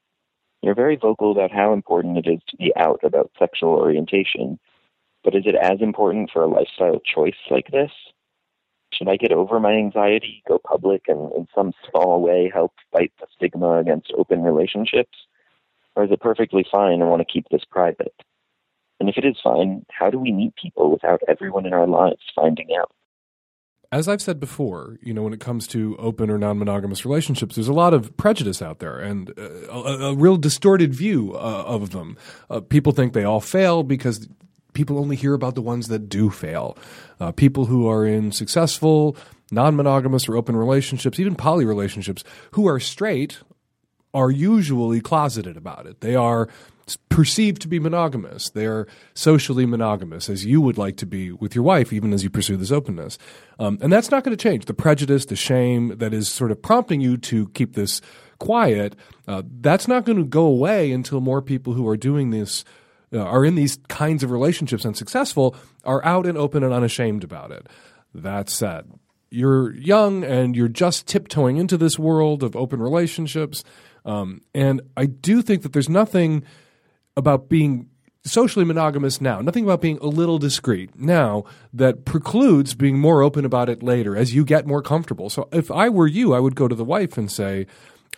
You're very vocal about how important it is to be out about sexual orientation, but is it as important for a lifestyle choice like this? Should I get over my anxiety, go public, and in some small way help fight the stigma against open relationships? Or is it perfectly fine and want to keep this private? And if it is fine, how do we meet people without everyone in our lives finding out? as I've said before, you know, when it comes to open or non monogamous relationships, there's a lot of prejudice out there and uh, a, a, real distorted view uh, of them. Uh, people think they all fail because people only hear about the ones that do fail. Uh, people who are in successful, non monogamous or open relationships, even poly relationships, who are straight, are usually closeted about it. They are perceived to be monogamous. They're socially monogamous, as you would like to be with your wife, even as you pursue this openness. Um, and that's not going to change. The prejudice, the shame that is sort of prompting you to keep this quiet, uh, that's not going to go away until more people who are doing this. Uh, are in these kinds of relationships and successful are out and open and unashamed about it. That said, you're young and you're just tiptoeing into this world of open relationships. Um, and I do think that there's nothing about being socially monogamous now, nothing about being a little discreet now that precludes being more open about it later as you get more comfortable. So if I were you, I would go to the wife and say,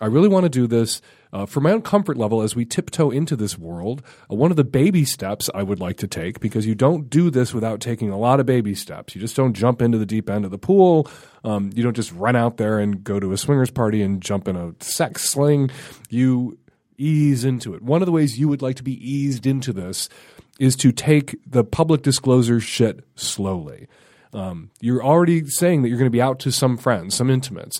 I really want to do this uh, for my own comfort level as we tiptoe into this world. Uh, one of the baby steps I would like to take, because you don't do this without taking a lot of baby steps. You just don't jump into the deep end of the pool. Um, you don't just run out there and go to a swingers party and jump in a sex sling. You ease into it. One of the ways you would like to be eased into this is to take the public disclosure shit slowly. Um, you're already saying that you're going to be out to some friends, some intimates.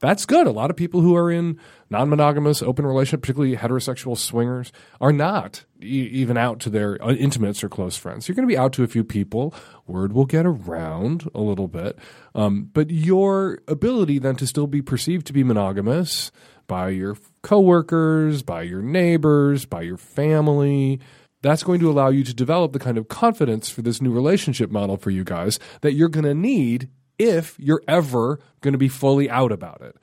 That's good. A lot of people who are in non monogamous, open relationship, particularly heterosexual swingers, are not e- even out to their uh, intimates or close friends. You're going to be out to a few people. Word will get around a little bit. Um, but your ability then to still be perceived to be monogamous by your coworkers, by your neighbors, by your family. That's going to allow you to develop the kind of confidence for this new relationship model for you guys that you're going to need if you're ever going to be fully out about it.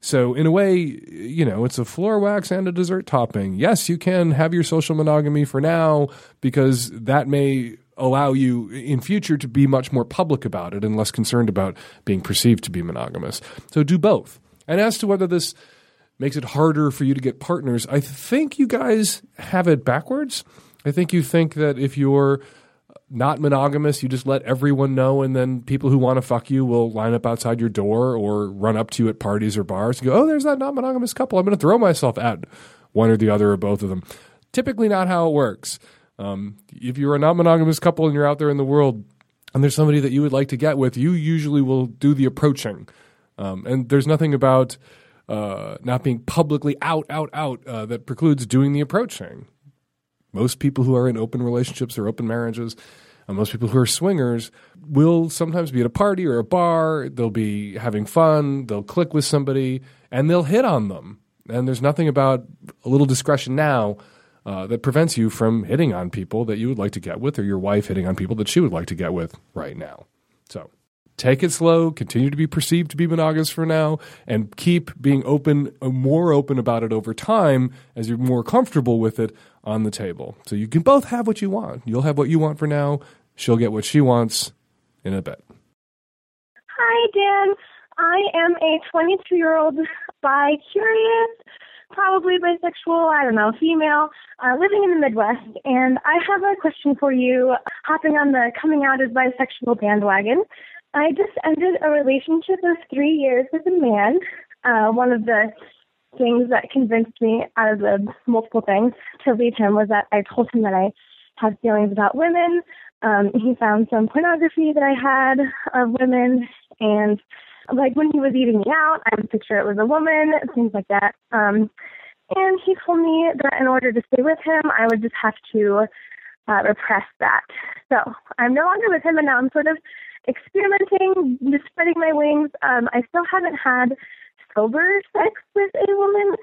So, in a way, you know, it's a floor wax and a dessert topping. Yes, you can have your social monogamy for now because that may allow you in future to be much more public about it and less concerned about being perceived to be monogamous. So, do both. And as to whether this makes it harder for you to get partners. I think you guys have it backwards. I think you think that if you're not monogamous, you just let everyone know, and then people who want to fuck you will line up outside your door or run up to you at parties or bars and go, Oh, there's that non monogamous couple. I'm going to throw myself at one or the other or both of them. Typically, not how it works. Um, if you're a non monogamous couple and you're out there in the world and there's somebody that you would like to get with, you usually will do the approaching. Um, and there's nothing about uh, not being publicly out, out, out uh, that precludes doing the approaching. Most people who are in open relationships or open marriages, and most people who are swingers, will sometimes be at a party or a bar. They'll be having fun. They'll click with somebody, and they'll hit on them. And there's nothing about a little discretion now uh, that prevents you from hitting on people that you would like to get with, or your wife hitting on people that she would like to get with right now. So take it slow, continue to be perceived to be monogamous for now, and keep being open, uh, more open about it over time as you're more comfortable with it on the table. So you can both have what you want. You'll have what you want for now. She'll get what she wants in a bit. Hi, Dan. I am a 22 year old bi curious, probably bisexual, I don't know, female, uh, living in the Midwest. And I have a question for you, hopping on the coming out as bisexual bandwagon. I just ended a relationship of three years with a man. Uh, one of the things that convinced me out of the multiple things to leave him was that I told him that I had feelings about women. Um, he found some pornography that I had of women, and like when he was eating me out, I would picture it was a woman, things like that. Um, and he told me that in order to stay with him, I would just have to uh, repress that. So I'm no longer with him, and now I'm sort of experimenting, just spreading my wings. Um, I still haven't had sober sex with a woman,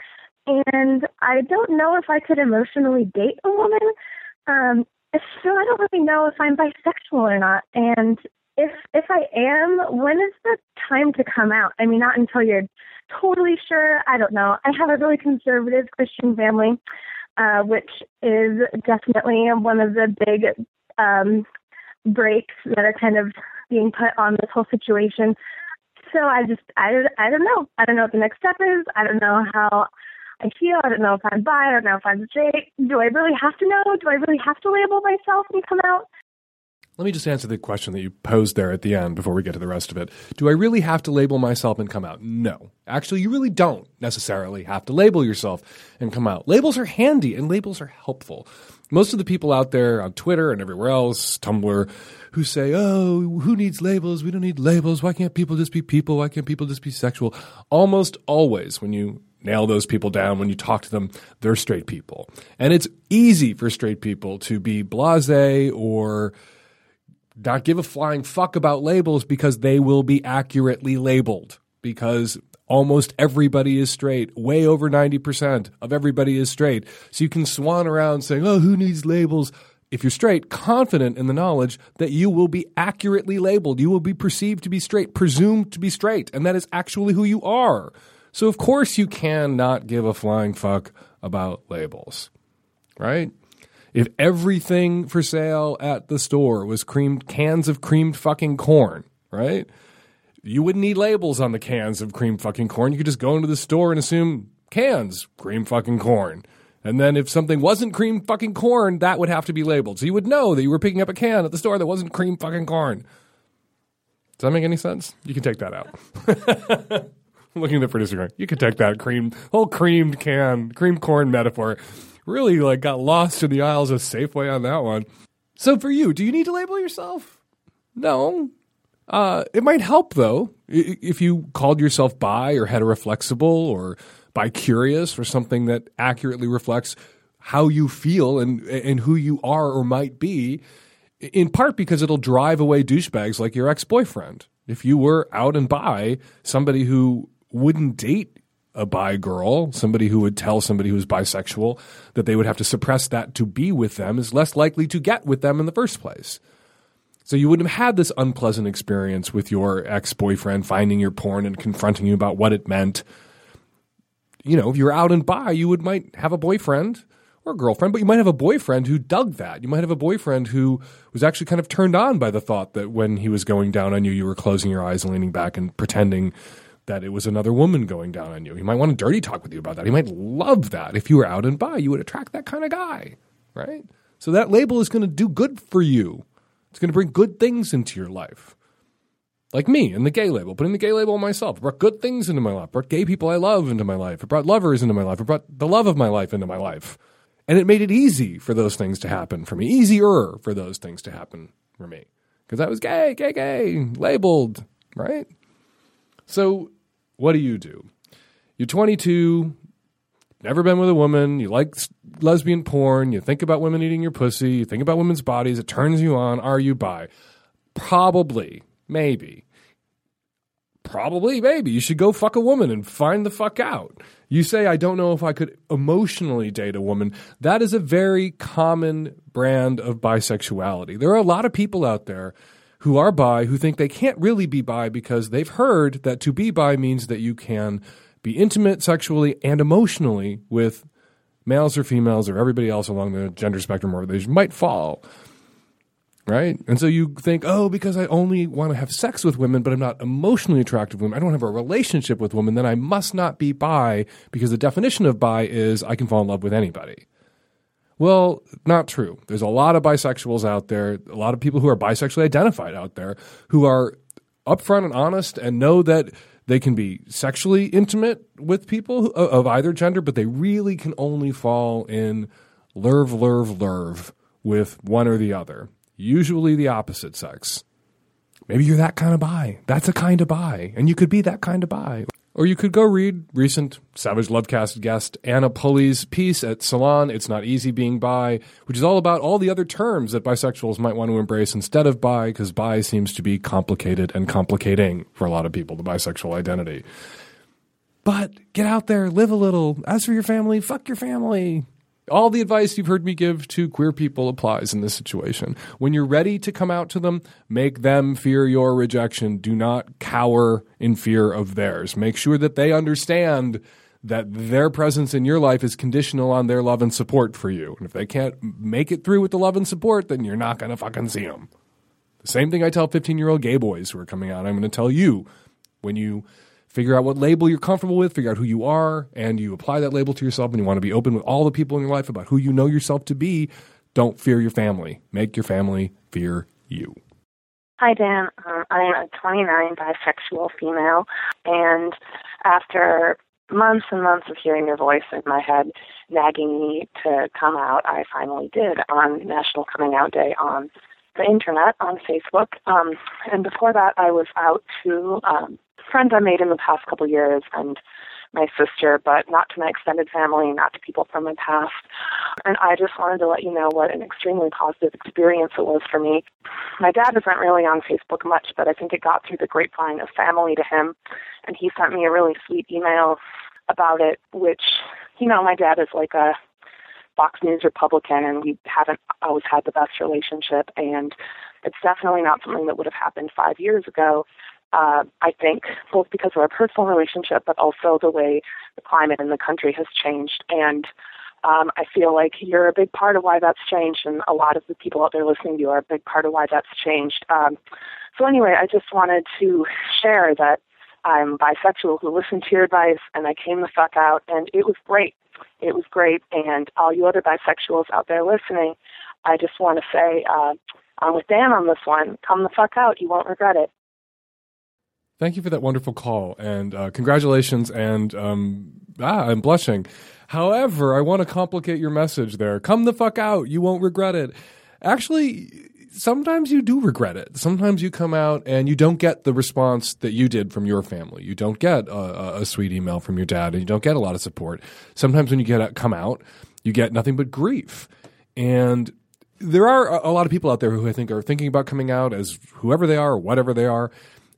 and I don't know if I could emotionally date a woman. Um, so I don't really know if I'm bisexual or not. And if if I am, when is the time to come out? I mean, not until you're totally sure. I don't know. I have a really conservative Christian family, uh, which is definitely one of the big um, breaks that are kind of being put on this whole situation. So I just, I, I don't know. I don't know what the next step is. I don't know how I feel. I don't know if I'm bi. I don't know if I'm straight. Do I really have to know? Do I really have to label myself and come out? Let me just answer the question that you posed there at the end before we get to the rest of it. Do I really have to label myself and come out? No. Actually, you really don't necessarily have to label yourself and come out. Labels are handy and labels are helpful. Most of the people out there on Twitter and everywhere else, Tumblr, who say, oh, who needs labels? We don't need labels. Why can't people just be people? Why can't people just be sexual? Almost always, when you nail those people down, when you talk to them, they're straight people. And it's easy for straight people to be blase or not give a flying fuck about labels because they will be accurately labeled because almost everybody is straight. Way over 90% of everybody is straight. So you can swan around saying, oh, who needs labels? If you're straight, confident in the knowledge that you will be accurately labeled. You will be perceived to be straight, presumed to be straight, and that is actually who you are. So, of course, you cannot give a flying fuck about labels, right? If everything for sale at the store was creamed cans of creamed fucking corn, right? You wouldn't need labels on the cans of cream fucking corn. You could just go into the store and assume cans, cream fucking corn. And then if something wasn't cream fucking corn, that would have to be labeled. So you would know that you were picking up a can at the store that wasn't cream fucking corn. Does that make any sense? You can take that out. looking at the producer you can take that cream, whole creamed can, cream corn metaphor really like got lost in the aisles of Safeway on that one. So for you, do you need to label yourself? No. Uh, it might help though if you called yourself bi or heteroflexible or bi curious or something that accurately reflects how you feel and and who you are or might be. In part because it'll drive away douchebags like your ex boyfriend. If you were out and bi, somebody who wouldn't date a bi girl, somebody who would tell somebody who's bisexual that they would have to suppress that to be with them is less likely to get with them in the first place. So you wouldn't have had this unpleasant experience with your ex boyfriend finding your porn and confronting you about what it meant. You know, if you're out and bi, you would might have a boyfriend or a girlfriend, but you might have a boyfriend who dug that. You might have a boyfriend who was actually kind of turned on by the thought that when he was going down on you, you were closing your eyes and leaning back and pretending that it was another woman going down on you. He might want to dirty talk with you about that. He might love that. If you were out and bi, you would attract that kind of guy, right? So that label is going to do good for you. It's going to bring good things into your life. Like me and the gay label, putting the gay label on myself. It brought good things into my life. It brought gay people I love into my life. It brought lovers into my life. It brought the love of my life into my life. And it made it easy for those things to happen for me. Easier for those things to happen for me. Because I was gay, gay, gay, labeled, right? So what do you do? You're 22, never been with a woman, you like lesbian porn, you think about women eating your pussy, you think about women's bodies, it turns you on. Are you bi? Probably, maybe. Probably, maybe. You should go fuck a woman and find the fuck out. You say, I don't know if I could emotionally date a woman. That is a very common brand of bisexuality. There are a lot of people out there who are bi who think they can't really be bi because they've heard that to be bi means that you can be intimate sexually and emotionally with males or females or everybody else along the gender spectrum where they might fall. Right? And so you think, oh, because I only want to have sex with women, but I'm not emotionally attracted to women, I don't have a relationship with women, then I must not be bi because the definition of bi is I can fall in love with anybody. Well, not true. There's a lot of bisexuals out there, a lot of people who are bisexually identified out there who are upfront and honest and know that they can be sexually intimate with people of either gender, but they really can only fall in lerv, lerv, lerv with one or the other, usually the opposite sex. Maybe you're that kind of bi. That's a kind of bi, and you could be that kind of bi. Or you could go read recent Savage Lovecast guest Anna Pulley's piece at Salon, It's Not Easy Being Bi, which is all about all the other terms that bisexuals might want to embrace instead of bi, because bi seems to be complicated and complicating for a lot of people, the bisexual identity. But get out there, live a little. As for your family, fuck your family all the advice you've heard me give to queer people applies in this situation. When you're ready to come out to them, make them fear your rejection. Do not cower in fear of theirs. Make sure that they understand that their presence in your life is conditional on their love and support for you. And if they can't make it through with the love and support, then you're not going to fucking see them. The same thing I tell 15 year old gay boys who are coming out, I'm going to tell you when you figure out what label you're comfortable with, figure out who you are, and you apply that label to yourself and you want to be open with all the people in your life about who you know yourself to be, don't fear your family. Make your family fear you. Hi, Dan. Um, I am a 29 bisexual female, and after months and months of hearing your voice in my head nagging me to come out, I finally did on National Coming Out Day on the internet, on Facebook. Um, and before that, I was out to um, friends I made in the past couple years and my sister, but not to my extended family, not to people from my past. And I just wanted to let you know what an extremely positive experience it was for me. My dad isn't really on Facebook much, but I think it got through the grapevine of family to him. And he sent me a really sweet email about it, which, you know, my dad is like a Fox News Republican, and we haven't always had the best relationship. And it's definitely not something that would have happened five years ago uh, I think, both because of our personal relationship, but also the way the climate in the country has changed. And um, I feel like you're a big part of why that's changed, and a lot of the people out there listening to you are a big part of why that's changed. Um, so, anyway, I just wanted to share that I'm bisexual who listened to your advice, and I came the fuck out, and it was great. It was great. And all you other bisexuals out there listening, I just want to say, uh, I'm with Dan on this one. Come the fuck out. You won't regret it. Thank you for that wonderful call and uh, congratulations. And um, ah, I'm blushing. However, I want to complicate your message there. Come the fuck out. You won't regret it. Actually, sometimes you do regret it. Sometimes you come out and you don't get the response that you did from your family. You don't get a, a sweet email from your dad, and you don't get a lot of support. Sometimes when you get come out, you get nothing but grief. And there are a lot of people out there who I think are thinking about coming out as whoever they are or whatever they are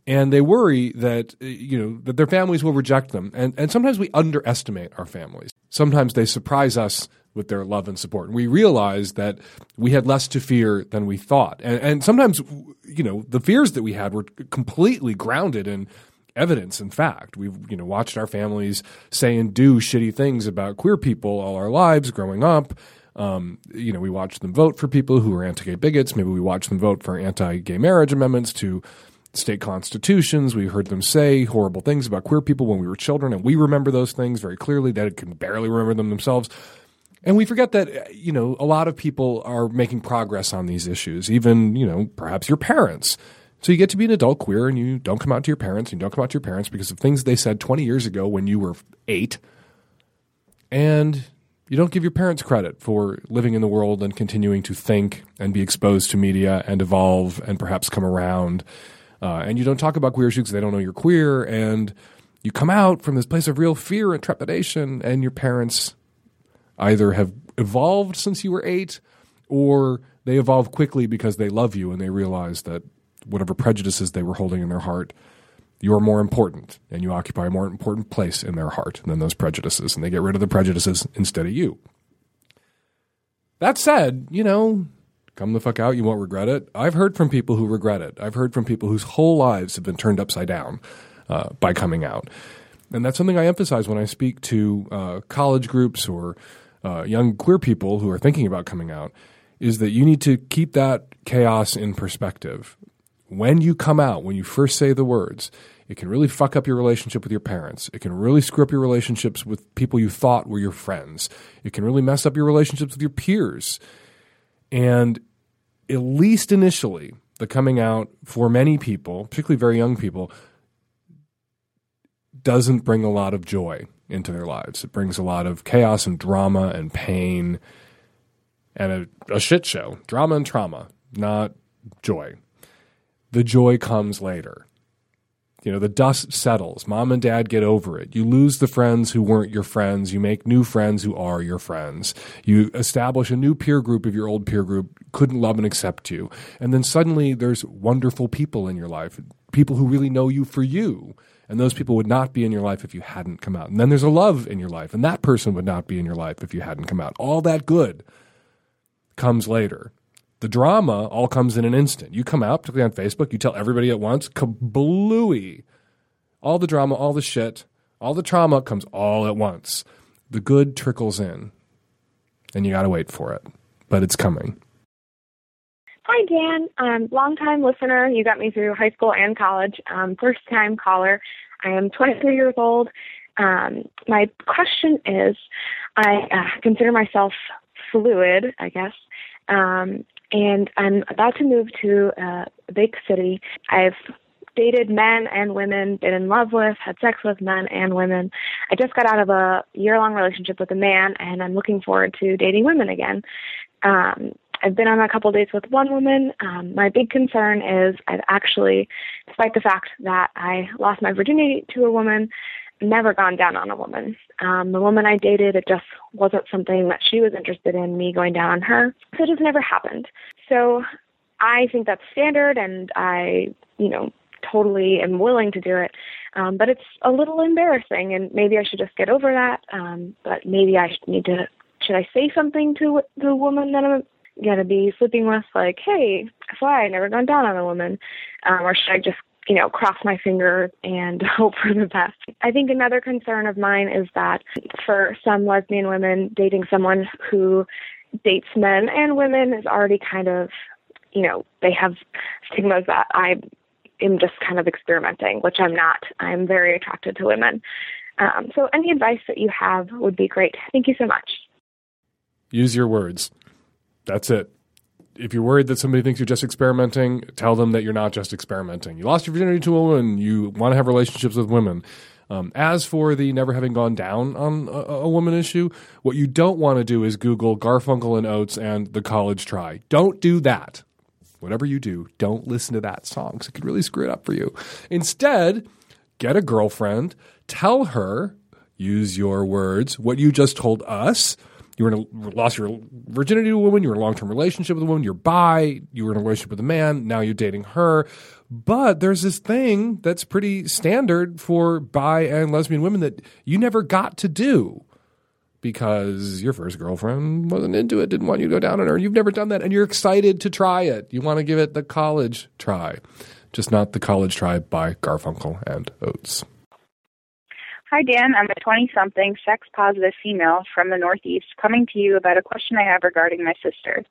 and they worry that uh, you know that their families will reject them. And and sometimes we underestimate our families. Sometimes they surprise us with their love and support. And we realize that we had less to fear than we thought. And, and sometimes you know the fears that we had were completely grounded in evidence and fact. We've you know watched our families say and do shitty things about queer people all our lives growing up. Um, you know, we watched them vote for people who are anti-gay bigots. Maybe we watched them vote for anti-gay marriage amendments to state constitutions. We heard them say horrible things about queer people when we were children, and we remember those things very clearly. They can barely remember them themselves. And we forget that, uh, you know, a lot of people are making progress on these issues, even, you know, perhaps your parents. So you get to be an adult queer and you don't come out to your parents, and you don't come out to your parents because of things they said 20 years ago when you were eight. And you don't give your parents credit for living in the world and continuing to think and be exposed to media and evolve and perhaps come around uh, and you don't talk about queer issues because they don't know you're queer, and you come out from this place of real fear and trepidation, and your parents either have evolved since you were eight, or they evolve quickly because they love you and they realize that whatever prejudices they were holding in their heart, you are more important, and you occupy a more important place in their heart than those prejudices, and they get rid of the prejudices instead of you. That said, you know, come the fuck out. You won't regret it. I've heard from people who regret it. I've heard from people whose whole lives have been turned upside down uh, by coming out. And that's something I emphasize when I speak to uh, college groups or uh, young queer people who are thinking about coming out is that you need to keep that chaos in perspective. When you come out, when you first say the words, it can really fuck up your relationship with your parents. It can really screw up your relationships with people you thought were your friends. It can really mess up your relationships with your peers. And at least initially, the coming out for many people, particularly very young people, doesn't bring a lot of joy into their lives. It brings a lot of chaos and drama and pain and a, a shit show. Drama and trauma, not joy. The joy comes later. You know, the dust settles. Mom and dad get over it. You lose the friends who weren't your friends. You make new friends who are your friends. You establish a new peer group if your old peer group couldn't love and accept you. And then suddenly there's wonderful people in your life, people who really know you for you. And those people would not be in your life if you hadn't come out. And then there's a love in your life, and that person would not be in your life if you hadn't come out. All that good comes later. The drama all comes in an instant. You come out, particularly on Facebook, you tell everybody at once, kablooey. All the drama, all the shit, all the trauma comes all at once. The good trickles in, and you got to wait for it, but it's coming. Hi, Dan. Um, long time listener. You got me through high school and college. Um, first time caller. I am 23 years old. Um, my question is I uh, consider myself fluid, I guess. Um, and I'm about to move to uh, a big city. I've dated men and women, been in love with, had sex with men and women. I just got out of a year long relationship with a man, and I'm looking forward to dating women again. Um, I've been on a couple dates with one woman. Um, my big concern is I've actually, despite the fact that I lost my virginity to a woman, never gone down on a woman. Um, the woman I dated, it just wasn't something that she was interested in me going down on her. So it just never happened. So I think that's standard, and I, you know, totally am willing to do it. Um, but it's a little embarrassing, and maybe I should just get over that. Um, but maybe I need to. Should I say something to the woman that I'm gonna be sleeping with, like, "Hey, FYI, I never gone down on a woman," um, or should I just you know, cross my fingers and hope for the best. I think another concern of mine is that for some lesbian women, dating someone who dates men and women is already kind of, you know, they have stigmas that I am just kind of experimenting, which I'm not. I'm very attracted to women. Um, so any advice that you have would be great. Thank you so much. Use your words. That's it. If you're worried that somebody thinks you're just experimenting, tell them that you're not just experimenting. You lost your virginity to a woman. You want to have relationships with women. Um, as for the never having gone down on a, a woman issue, what you don't want to do is Google Garfunkel and Oates and the college try. Don't do that. Whatever you do, don't listen to that song because it could really screw it up for you. Instead, get a girlfriend, tell her, use your words, what you just told us. You were in a, lost your virginity to a woman. You were in a long term relationship with a woman. You're bi. You were in a relationship with a man. Now you're dating her. But there's this thing that's pretty standard for bi and lesbian women that you never got to do because your first girlfriend wasn't into it, didn't want you to go down on her. You've never done that, and you're excited to try it. You want to give it the college try, just not the college try by Garfunkel and Oates. Hi, Dan. I'm a 20 something sex positive female from the Northeast coming to you about a question I have regarding my sister.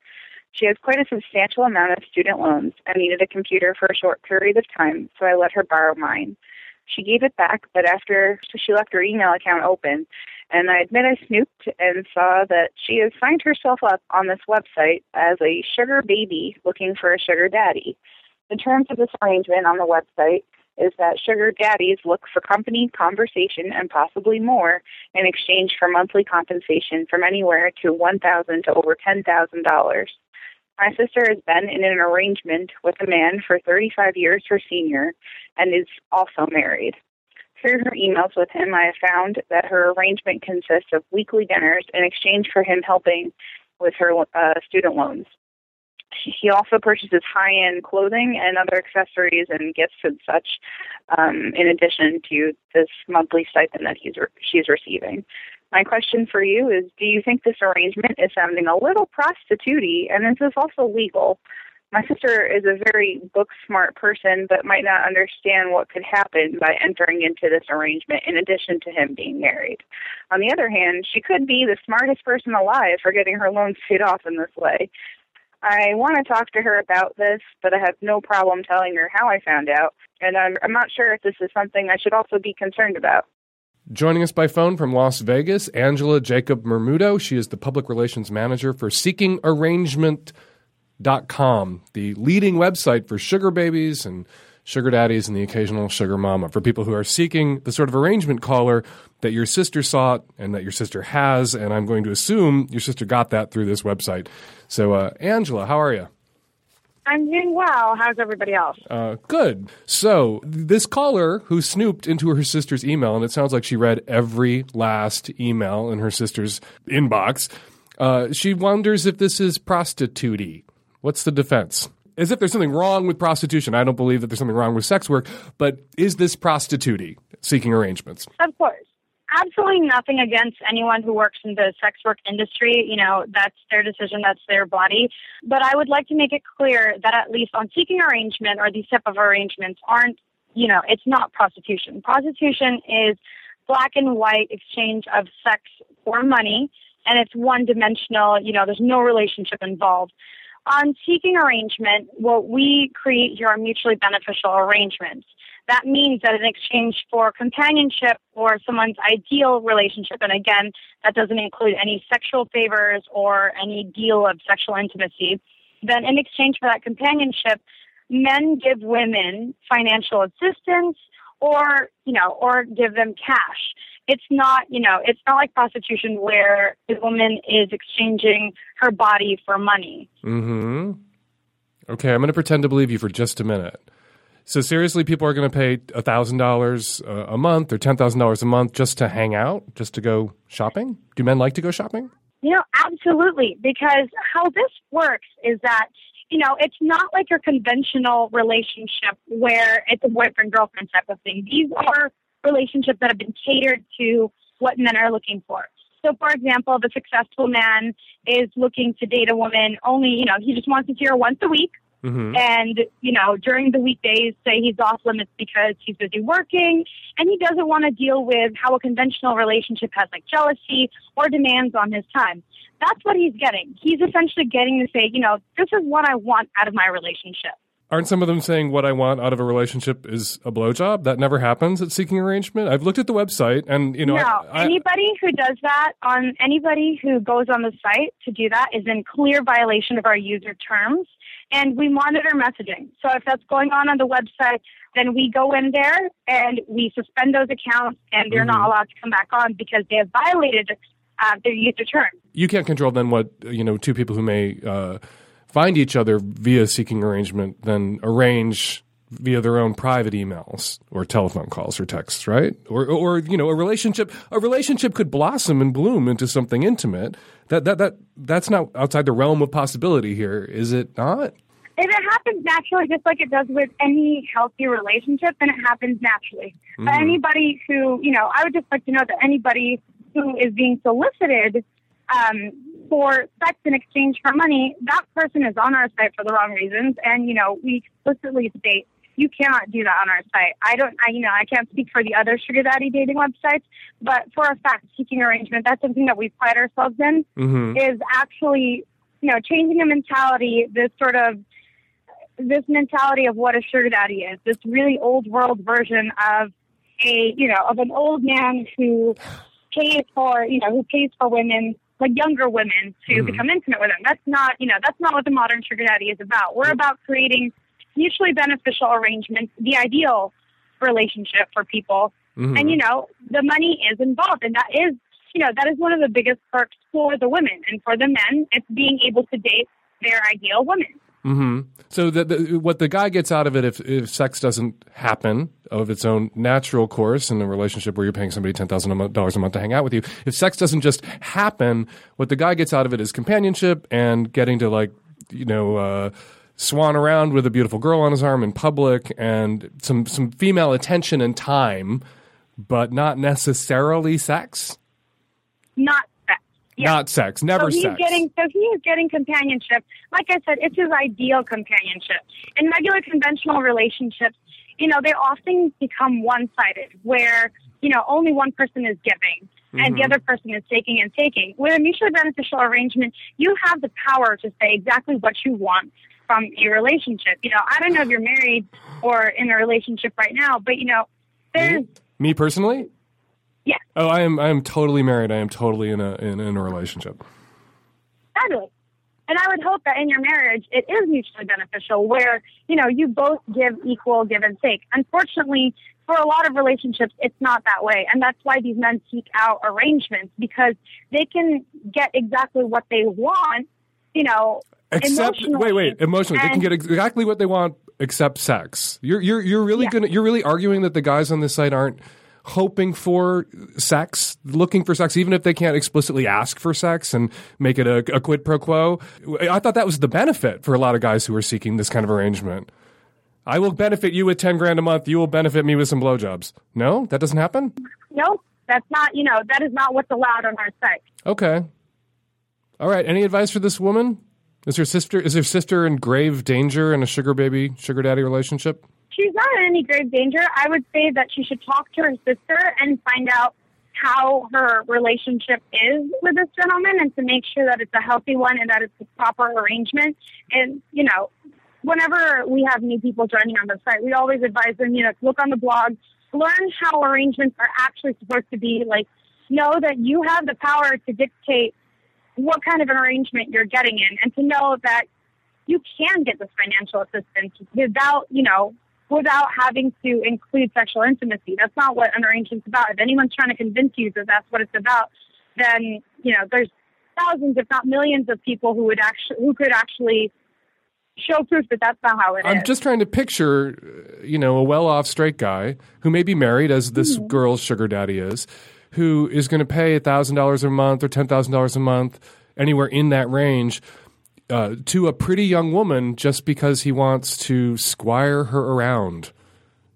She has quite a substantial amount of student loans and needed a computer for a short period of time, so I let her borrow mine. She gave it back, but after she left her email account open, and I admit I snooped and saw that she has signed herself up on this website as a sugar baby looking for a sugar daddy. The terms of this arrangement on the website is that sugar daddies look for company, conversation, and possibly more in exchange for monthly compensation from anywhere to one thousand to over ten thousand dollars. My sister has been in an arrangement with a man for 35 years her senior and is also married. Through her emails with him, I have found that her arrangement consists of weekly dinners in exchange for him helping with her uh, student loans. He also purchases high end clothing and other accessories and gifts and such, um, in addition to this monthly stipend that he's re- she's receiving. My question for you is Do you think this arrangement is sounding a little prostitute and is this also legal? My sister is a very book smart person, but might not understand what could happen by entering into this arrangement in addition to him being married. On the other hand, she could be the smartest person alive for getting her loans paid off in this way. I want to talk to her about this, but I have no problem telling her how I found out, and I'm, I'm not sure if this is something I should also be concerned about. Joining us by phone from Las Vegas, Angela Jacob Bermudo. She is the public relations manager for Seeking Arrangement com, the leading website for sugar babies and sugar daddies and the occasional sugar mama for people who are seeking the sort of arrangement caller that your sister sought and that your sister has. And I'm going to assume your sister got that through this website. So, uh, Angela, how are you? I'm doing well. How's everybody else? Uh, good. So, this caller who snooped into her sister's email, and it sounds like she read every last email in her sister's inbox, uh, she wonders if this is prostitute What's the defense? As if there's something wrong with prostitution. I don't believe that there's something wrong with sex work, but is this prostitute seeking arrangements? Of course. Absolutely nothing against anyone who works in the sex work industry. You know, that's their decision, that's their body. But I would like to make it clear that at least on seeking arrangement or these type of arrangements aren't, you know, it's not prostitution. Prostitution is black and white exchange of sex for money and it's one dimensional, you know, there's no relationship involved. On seeking arrangement, what we create here are mutually beneficial arrangements. That means that in exchange for companionship or someone's ideal relationship, and again, that doesn't include any sexual favors or any deal of sexual intimacy, then in exchange for that companionship, men give women financial assistance or, you know, or give them cash. It's not, you know, it's not like prostitution where the woman is exchanging her body for money. Mm-hmm. Okay, I'm going to pretend to believe you for just a minute. So seriously, people are going to pay thousand dollars uh, a month or ten thousand dollars a month just to hang out, just to go shopping. Do men like to go shopping? You know, absolutely. Because how this works is that, you know, it's not like your conventional relationship where it's a boyfriend girlfriend type of thing. These are relationships that have been catered to what men are looking for. So, for example, the successful man is looking to date a woman only, you know, he just wants to see her once a week. Mm-hmm. And, you know, during the weekdays, say he's off limits because he's busy working and he doesn't want to deal with how a conventional relationship has like jealousy or demands on his time. That's what he's getting. He's essentially getting to say, you know, this is what I want out of my relationship. Aren't some of them saying what I want out of a relationship is a blowjob? That never happens at Seeking Arrangement. I've looked at the website, and you know, no, I, I, anybody who does that on anybody who goes on the site to do that is in clear violation of our user terms, and we monitor messaging. So if that's going on on the website, then we go in there and we suspend those accounts, and they're Mm-hmm. not allowed to come back on because they have violated uh, their user terms. you can't control then what you know two people who may uh, find each other via Seeking Arrangement then arrange via their own private emails or telephone calls or texts, right? Or, or you know, a relationship a relationship could blossom and bloom into something intimate. That that that that's not outside the realm of possibility here, is it not? If it happens naturally, just like it does with any healthy relationship, then it happens naturally. But Mhm. anybody who, you know, I would just like to know that anybody who is being solicited um, for sex in exchange for money, that person is on our site for the wrong reasons. And, you know, we explicitly state you cannot do that on our site. I don't, I, you know, I can't speak for the other sugar daddy dating websites, but for a fact, seeking arrangement, that's something that we pride ourselves in Mhm. is actually, you know, changing a mentality, this sort of this mentality of what a sugar daddy is, this really old world version of a, you know, of an old man who pays for, you know, who pays for women, like younger women to Mhm. become intimate with them. That's not, you know, that's not what the modern sugar daddy is about. We're about creating mutually beneficial arrangements, the ideal relationship for people. Mhm. And, you know, the money is involved. And that is, you know, that is one of the biggest perks for the women. And for the men, it's being able to date their ideal woman. Hmm So the, the, what the guy gets out of it, if, if sex doesn't happen of its own natural course in a relationship where you're paying somebody ten thousand dollars a month to hang out with you, if sex doesn't just happen, what the guy gets out of it is companionship and getting to like you know. Uh, Swan around with a beautiful girl on his arm in public, and some some female attention and time, but not necessarily sex. Not Not sex. Never so he's sex. getting so he is getting companionship. Like I said, it's his ideal companionship. In regular conventional relationships, you know, they often become one sided where, you know, only one person is giving and the Mhm. other person is taking and taking. With a mutually beneficial arrangement, you have the power to say exactly what you want from a relationship. You know, I don't know if you're married or in a relationship right now, but you know, there's Me personally? Yeah, Oh, I am. I am totally married. I am totally in a in, in a relationship. Fabulous. And I would hope that in your marriage, it is mutually beneficial where, you know, you both give equal give and take. Unfortunately, for a lot of relationships, it's not that way. And that's why these men seek out arrangements because they can get exactly what they want, you know, Except wait, wait. Emotionally, they can get exactly what they want except sex. You're you're you're really gonna you're really arguing that the guys on this site aren't hoping for sex, looking for sex, even if they can't explicitly ask for sex and make it a, a quid pro quo. I thought that was the benefit for a lot of guys who are seeking this kind of arrangement. I will benefit you with ten grand a month. You will benefit me with some blowjobs. No, that doesn't happen. No, that's not, you know, that is not what's allowed on our site. Okay. All right. Any advice for this woman? Is her sister is her sister in grave danger in a sugar baby sugar daddy relationship? She's not in any grave danger. I would say that she should talk to her sister and find out how her relationship is with this gentleman and to make sure that it's a healthy one and that it's a proper arrangement. And, you know, whenever we have new people joining on the site, we always advise them, you know, look on the blog, learn how arrangements are actually supposed to be. Like, know that you have the power to dictate what kind of an arrangement you're getting in and to know that you can get this financial assistance without, you know, without having to include sexual intimacy. That's not what an arrangement's about. If anyone's trying to convince you that that's what it's about, then you know there's thousands, if not millions, of people who would actually who could actually show proof that that's not how it is. I'm just trying to picture, uh, you know, a well-off straight guy who may be married, as this Mm-hmm. girl's sugar daddy is, who is going to pay thousand dollars a month or ten thousand dollars a month, anywhere in that range, uh, to a pretty young woman just because he wants to squire her around.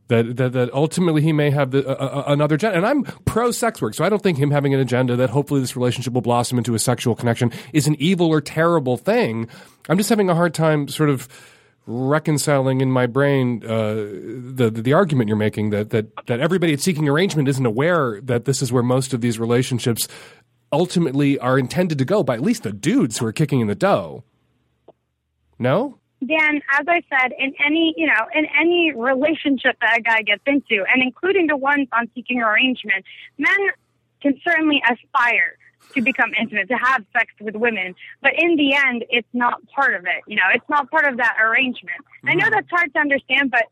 That, that that ultimately he may have the, uh, another agenda, and I'm pro sex work, so I don't think him having an agenda that hopefully this relationship will blossom into a sexual connection is an evil or terrible thing. I'm just having a hard time sort of reconciling in my brain uh, the, the the argument you're making that that that everybody at seeking arrangement isn't aware that this is where most of these relationships ultimately are intended to go by at least the dudes who are kicking in the dough. No. Dan, as I said, in any you know, in any relationship that a guy gets into, and including the ones on seeking arrangement, men can certainly aspire to become intimate, to have sex with women, but in the end, it's not part of it. You know, it's not part of that arrangement. I know mm. that's hard to understand, but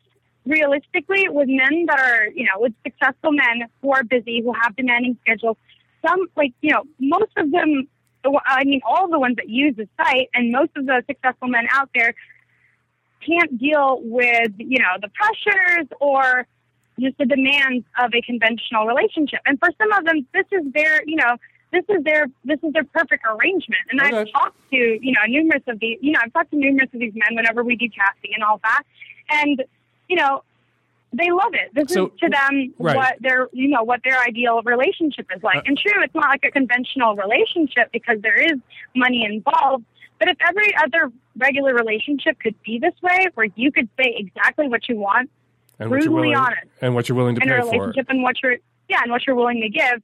realistically, with men that are you know, with successful men who are busy, who have demanding schedules, some like you know, most of them. I mean, all the ones that use the site, and most of the successful men out there can't deal with you know the pressures or just the demands of a conventional relationship. And for some of them, this is their you know this is their this is their perfect arrangement. And I've talked to you know numerous of these you know I've talked to numerous of these men whenever we do casting and all that, and you know they love it. This So- is to them Right. what their you know what their ideal relationship is like. Uh, and true, it's not like a conventional relationship because there is money involved. But if every other regular relationship could be this way, where you could say exactly what you want, And brutally willing honest, and what you're willing to in a pay for. and what you're yeah, and what you're willing to give,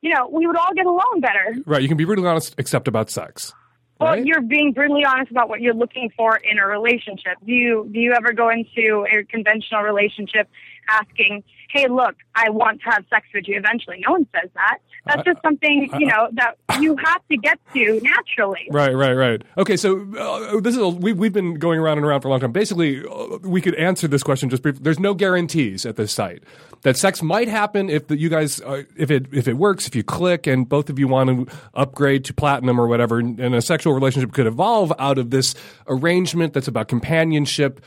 you know, we would all get along better. Right. You can be brutally honest, except about sex. Well, you're being brutally honest about what you're looking for in a relationship. Do you do you ever go into a conventional relationship asking, "Hey, look, I want to have sex with you eventually"? No one says that. That's just something you know that you have to get to naturally. Right, right, right. Okay, so uh, this is a, we, we've been going around and around for a long time. Basically, uh, we could answer this question just briefly. There's no guarantees at this site that sex might happen if the, you guys uh, if it if it works if you click and both of you want to upgrade to platinum or whatever, and a sexual relationship could evolve out of this arrangement that's about companionship,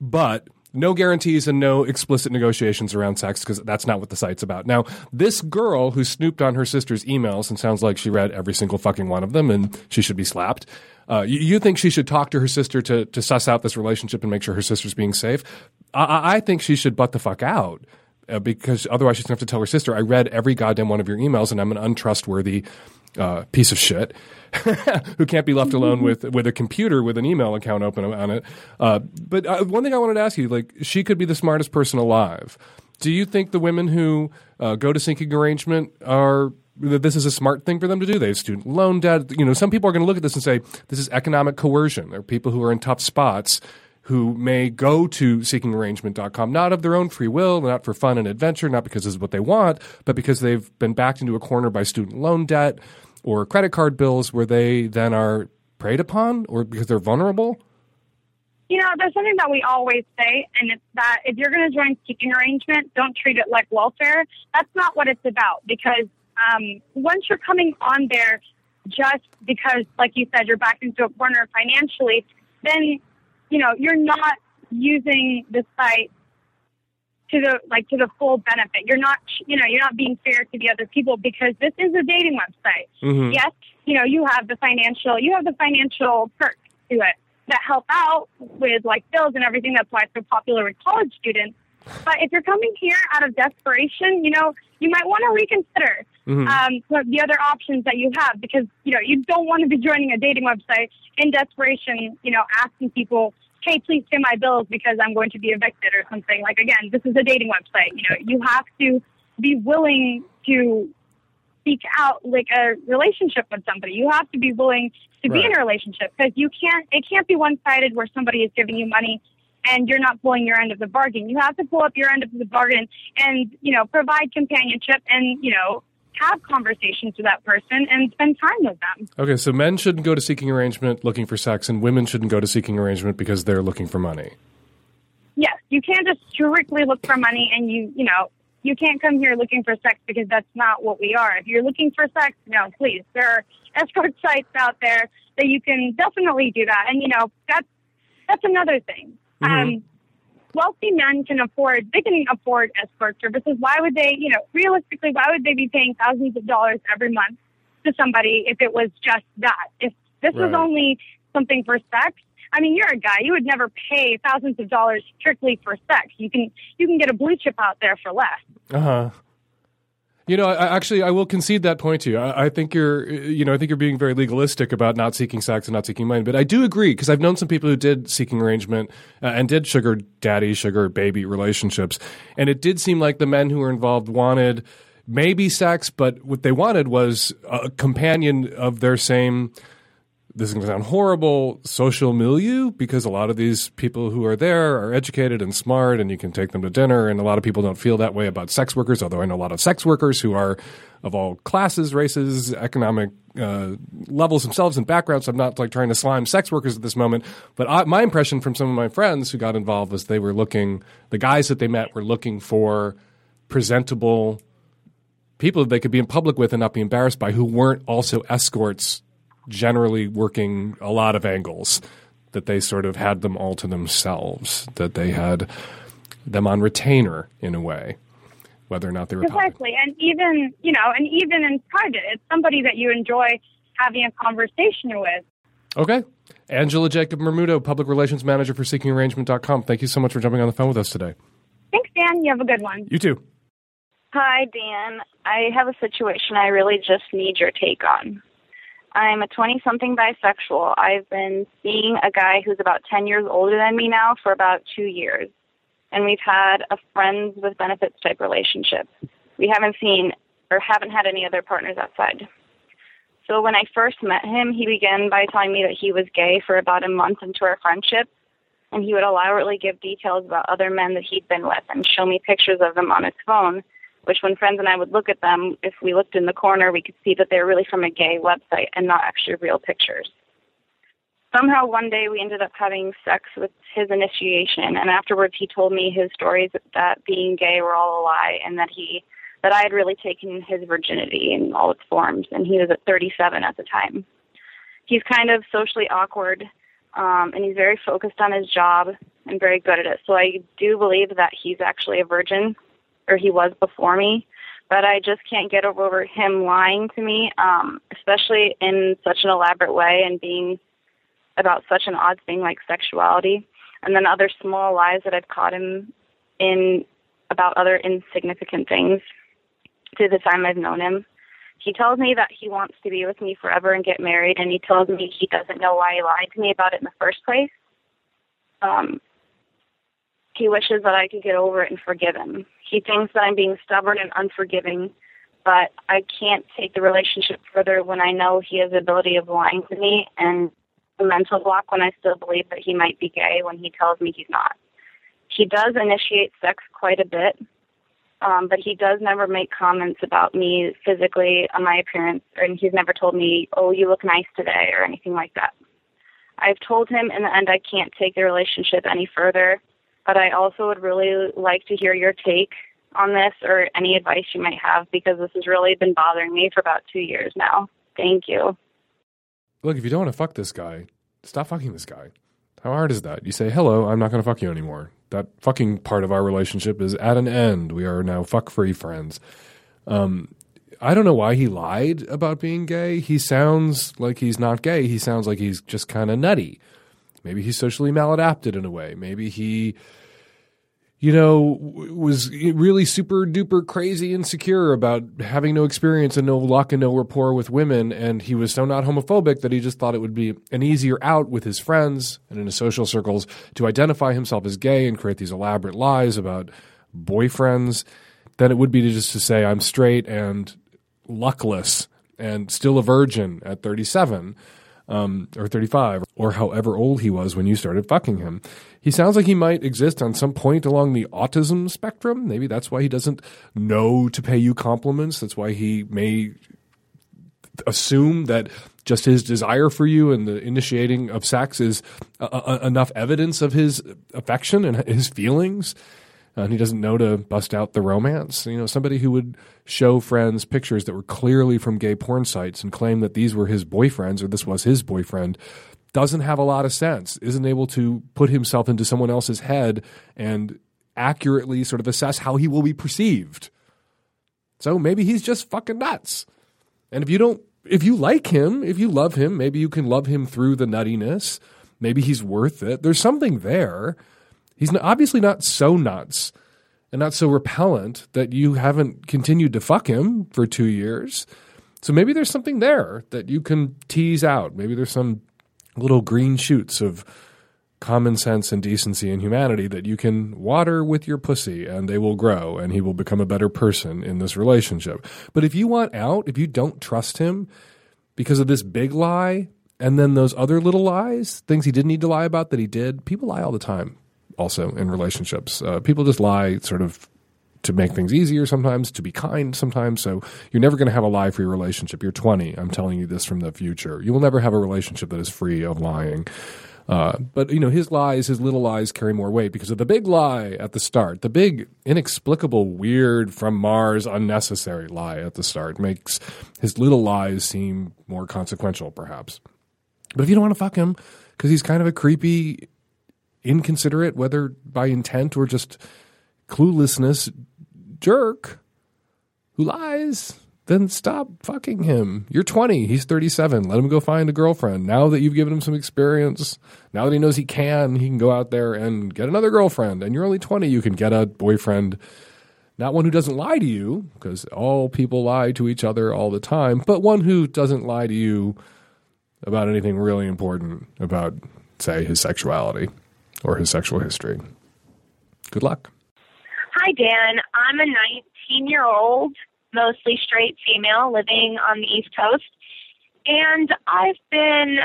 but no guarantees and no explicit negotiations around sex because that's not what the site's about. Now, this girl who snooped on her sister's emails and sounds like she read every single fucking one of them and she should be slapped. Uh, you, you think she should talk to her sister to, to suss out this relationship and make sure her sister's being safe? I- I, think she should butt the fuck out. Uh, because otherwise she's going to have to tell her sister, I read every goddamn one of your emails and I'm an untrustworthy uh, piece of shit who can't be left alone with with a computer with an email account open on it. Uh, but uh, one thing I wanted to ask you, like, she could be the smartest person alive. Do you think the women who uh, go to seeking arrangement are that this is a smart thing for them to do? They have student loan debt. You know, some people are going to look at this and say this is economic coercion. There are people who are in tough spots who may go to seekingarrangement.com not of their own free will, not for fun and adventure, not because this is what they want, but because they've been backed into a corner by student loan debt or credit card bills where they then are preyed upon or because they're vulnerable. You know, there's something that we always say, and it's that if you're going to join seeking arrangement, don't treat it like welfare. That's not what it's about because um, once you're coming on there just because, like you said, you're backed into a corner financially, then, you know, you're not using the site to the like to the full benefit. You're not, you know, you're not being fair to the other people because this is a dating website. Mhm. Yes, you know, you have the financial, you have the financial perks to it that help out with like bills and everything. That's why it's so popular with college students. But if you're coming here out of desperation, you know, you might want to reconsider Mhm. um, the other options that you have because, you know, you don't want to be joining a dating website in desperation, you know, asking people, hey, please pay my bills because I'm going to be evicted or something. Like, again, this is a dating website. You know, you have to be willing to seek out like a relationship with somebody. You have to be willing to be in a relationship because you can't, it can't be one sided where somebody is giving you money and you're not pulling your end of the bargain. You have to pull up your end of the bargain and, you know, provide companionship and, you know, have conversations with that person and spend time with them. Okay, so men shouldn't go to seeking arrangement looking for sex, and women shouldn't go to seeking arrangement because they're looking for money. Yes, you can't just strictly look for money and you, you know, you can't come here looking for sex because that's not what we are. If you're looking for sex, no, please. There are escort sites out there that you can definitely do that. And you know, that's that's another thing. Um, wealthy men can afford they can afford escort services. Why would they, you know, realistically, why would they be paying thousands of dollars every month to somebody if it was just that? If this was only something for sex, I mean, you're a guy. You would never pay thousands of dollars strictly for sex. You can you can get a blue chip out there for less. Uh huh. You know, I, actually, I will concede that point to you. I, I think you're, you know, I think you're being very legalistic about not seeking sex and not seeking money. But I do agree because I've known some people who did seeking arrangement uh, and did sugar daddy, sugar baby relationships, and it did seem like the men who were involved wanted maybe sex, but what they wanted was a companion of their same this is going to sound horrible social milieu because a lot of these people who are there are educated and smart and you can take them to dinner and a lot of people don't feel that way about sex workers although i know a lot of sex workers who are of all classes races economic uh, levels themselves and backgrounds. I'm not like trying to slime sex workers at this moment but I, my impression from some of my friends who got involved was they were looking the guys that they met were looking for presentable people that they could be in public with and not be embarrassed by who weren't also escorts generally working a lot of angles that they sort of had them all to themselves that they had them on retainer in a way whether or not they were public. Exactly. And even, you know, and even in private, it's somebody that you enjoy having a conversation with. okay angela jacob bermudo public relations manager for seekingarrangement.com thank you so much for jumping on the phone with us today Thanks, Dan. You have a good one. you too Hi, Dan. I have a situation I really just need your take on. I'm a 20 something bisexual. I've been seeing a guy who's about 10 years older than me now for about two years. And we've had a friends with benefits type relationship. We haven't seen or haven't had any other partners outside. So when I first met him, he began by telling me that he was gay for about a month into our friendship. And he would elaborately give details about other men that he'd been with and show me pictures of them on his phone which when friends and I would look at them, if we looked in the corner, we could see that they were really from a gay website and not actually real pictures. Somehow one day we ended up having sex with his initiation, and afterwards he told me his stories that being gay were all a lie and that he that I had really taken his virginity in all its forms, and he was at 37 at the time. He's kind of socially awkward, um, and he's very focused on his job and very good at it. So I do believe that he's actually a virgin or he was before me. But I just can't get over him lying to me, um, especially in such an elaborate way and being about such an odd thing like sexuality. And then other small lies that I've caught him in about other insignificant things through the time I've known him. He tells me that he wants to be with me forever and get married, and he tells me he doesn't know why he lied to me about it in the first place. Um, he wishes that I could get over it and forgive him. He thinks that I'm being stubborn and unforgiving, but I can't take the relationship further when I know he has the ability of lying to me and a mental block when I still believe that he might be gay when he tells me he's not. He does initiate sex quite a bit, um, but he does never make comments about me physically on my appearance, and he's never told me, "Oh, you look nice today" or anything like that. I've told him in the end I can't take the relationship any further, but I also would really like to hear your take on this or any advice you might have because this has really been bothering me for about two years now. Thank you. look if you don't want to fuck this guy stop fucking this guy how hard is that you say hello i'm not going to fuck you anymore that fucking part of our relationship is at an end we are now fuck free friends um, I don't know why he lied about being gay. He sounds like he's not gay. He sounds like he's just kind of nutty. Maybe he's socially maladapted in a way. Maybe he, you know, was really super duper crazy insecure about having no experience and no luck and no rapport with women. And he was so not homophobic that he just thought it would be an easier out with his friends and in his social circles to identify himself as gay and create these elaborate lies about boyfriends than it would be to just to say I'm straight and luckless and still a virgin at 37. Um, or 35, or however old he was when you started fucking him. He sounds like he might exist on some point along the autism spectrum. Maybe that's why he doesn't know to pay you compliments. That's why he may assume that just his desire for you and the initiating of sex is uh, uh, enough evidence of his affection and his feelings. Uh, and he doesn't know to bust out the romance. You know, somebody who would show friends pictures that were clearly from gay porn sites and claim that these were his boyfriends or this was his boyfriend doesn't have a lot of sense, isn't able to put himself into someone else's head and accurately sort of assess how he will be perceived. So maybe he's just fucking nuts. And if you don't if you like him, if you love him, maybe you can love him through the nuttiness. Maybe he's worth it. There's something there. He's obviously not so nuts and not so repellent that you haven't continued to fuck him for two years. So maybe there's something there that you can tease out. Maybe there's some little green shoots of common sense and decency and humanity that you can water with your pussy and they will grow and he will become a better person in this relationship. But if you want out, if you don't trust him because of this big lie and then those other little lies, things he didn't need to lie about that he did, people lie all the time also in relationships. Uh, people just lie sort of to make things easier sometimes, to be kind sometimes. So you're never going to have a lie your relationship. You're 20. I'm telling you this from the future. You will never have a relationship that is free of lying. Uh, but you know his lies, his little lies carry more weight because of the big lie at the start. The big, inexplicable, weird, from Mars, unnecessary lie at the start makes his little lies seem more consequential, perhaps. But if you don't want to fuck him because he's kind of a creepy, inconsiderate, whether by intent or just cluelessness, jerk who lies, then stop fucking him. You're 20, he's 37. Let him go find a girlfriend. Now that you've given him some experience, now that he knows he can, he can go out there and get another girlfriend. And you're only 20, you can get a boyfriend, not one who doesn't lie to you, because all people lie to each other all the time, but one who doesn't lie to you about anything really important about, say, his sexuality or his sexual history. Good luck. Hi, Dan. I'm a 19 year old mostly straight female living on the East Coast. And I've been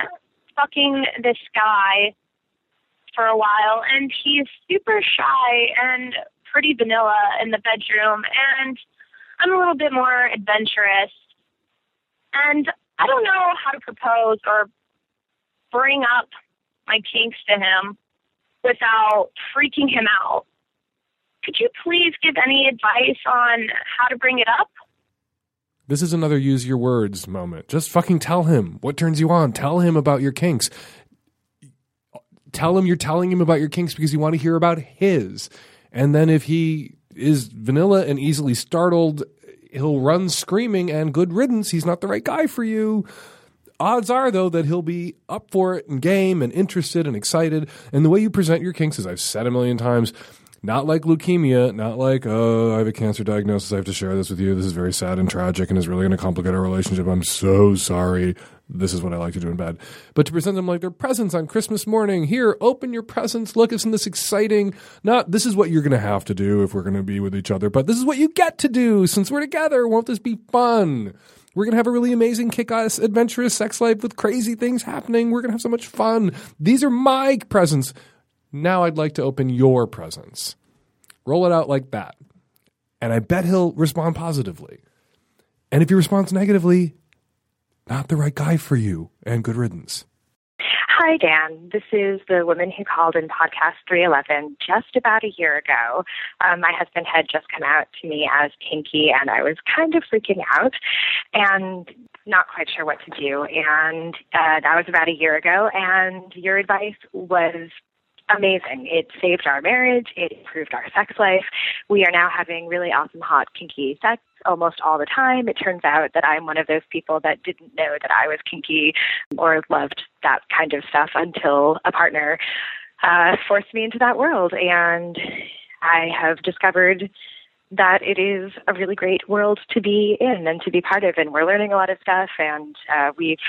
fucking this guy for a while, and he's super shy and pretty vanilla in the bedroom. And I'm a little bit more adventurous. And I don't know how to propose or bring up my kinks to him without freaking him out. Could you please give any advice on how to bring it up? This is another use your words moment. Just fucking tell him what turns you on. Tell him about your kinks. Tell him you're telling him about your kinks because you want to hear about his. And then if he is vanilla and easily startled, he'll run screaming and good riddance. He's not the right guy for you. Odds are, though, that he'll be up for it and game and interested and excited. And the way you present your kinks, as I've said a million times, not like leukemia, not like, oh, I have a cancer diagnosis. I have to share this with you. This is very sad and tragic and is really going to complicate our relationship. I'm so sorry. This is what I like to do in bed. But to present them like their presents on Christmas morning. Here, open your presents. Look, isn't this exciting? Not, this is what you're going to have to do if we're going to be with each other, but this is what you get to do since we're together. Won't this be fun? We're going to have a really amazing, kick ass, adventurous sex life with crazy things happening. We're going to have so much fun. These are my presents. Now I'd like to open your presents. Roll it out like that. And I bet he'll respond positively. And if he responds negatively, not the right guy for you, and good riddance. Hi, Dan. This is the woman who called in podcast 311 just about a year ago. Um, my husband had just come out to me as kinky, and I was kind of freaking out and not quite sure what to do. And uh, that was about a year ago, and your advice was amazing. It saved our marriage. It improved our sex life. We are now having really awesome, hot, kinky sex almost all the time. It turns out that I'm one of those people that didn't know that I was kinky or loved that kind of stuff until a partner uh, forced me into that world. And I have discovered that it is a really great world to be in and to be part of. And we're learning a lot of stuff, and uh, we've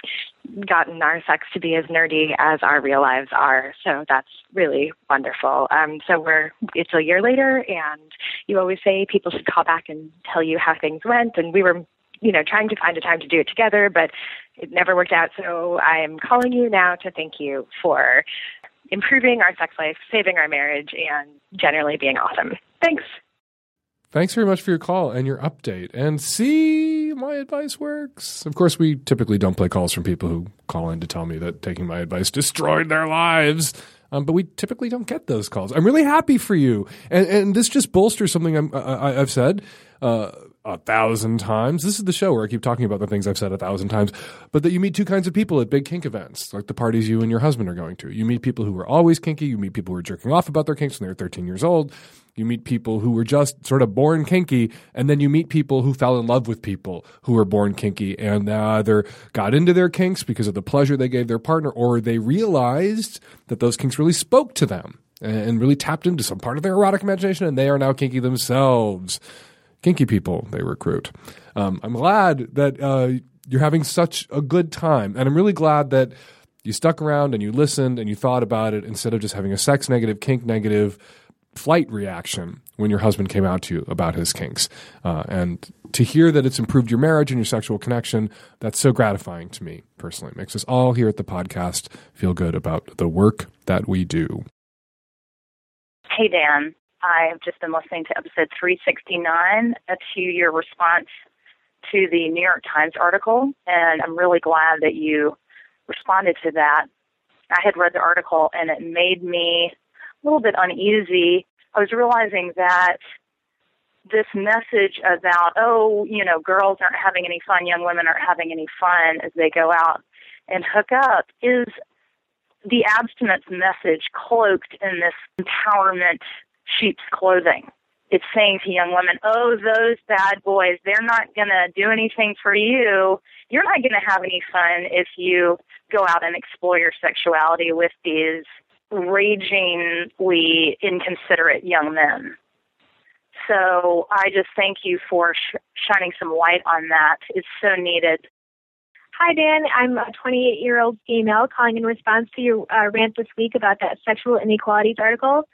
gotten our sex to be as nerdy as our real lives are. So that's really wonderful. Um, so we're it's a year later, and you always say people should call back and tell you how things went. And we were, you know, trying to find a time to do it together, but it never worked out. So I'm calling you now to thank you for improving our sex life, saving our marriage, and generally being awesome. Thanks. Thanks very much for your call and your update. And see, my advice works. Of course, we typically don't play calls from people who call in to tell me that taking my advice destroyed their lives. Um, but we typically don't get those calls. I'm really happy for you, and and this just bolsters something I'm, I, I've said. Uh, a thousand times. This is the show where I keep talking about the things I've said a thousand times, but that you meet two kinds of people at big kink events, like the parties you and your husband are going to. You meet people who are always kinky. You meet people who are jerking off about their kinks when they're 13 years old. You meet people who were just sort of born kinky, and then you meet people who fell in love with people who were born kinky and either got into their kinks because of the pleasure they gave their partner, or they realized that those kinks really spoke to them and really tapped into some part of their erotic imagination, and they are now kinky themselves kinky people they recruit. Um, I'm glad that uh, you're having such a good time, and I'm really glad that you stuck around and you listened and you thought about it instead of just having a sex negative, kink negative flight reaction when your husband came out to you about his kinks. Uh, and to hear that it's improved your marriage and your sexual connection, that's so gratifying to me personally. It makes us all here at the podcast feel good about the work that we do. Hey, Dan. I've just been listening to episode 369 to your response to the New York Times article, and I'm really glad that you responded to that. I had read the article and it made me a little bit uneasy. I was realizing that this message about, oh, you know, girls aren't having any fun, young women aren't having any fun as they go out and hook up is the abstinence message cloaked in this empowerment sheep's clothing. It's saying to young women, oh, those bad boys, they're not going to do anything for you. You're not going to have any fun if you go out and explore your sexuality with these ragingly inconsiderate young men. So I just thank you for sh- shining some light on that. It's so needed. Hi, Dan. I'm a 28 year old female calling in response to your uh, rant this week about that sexual inequalities article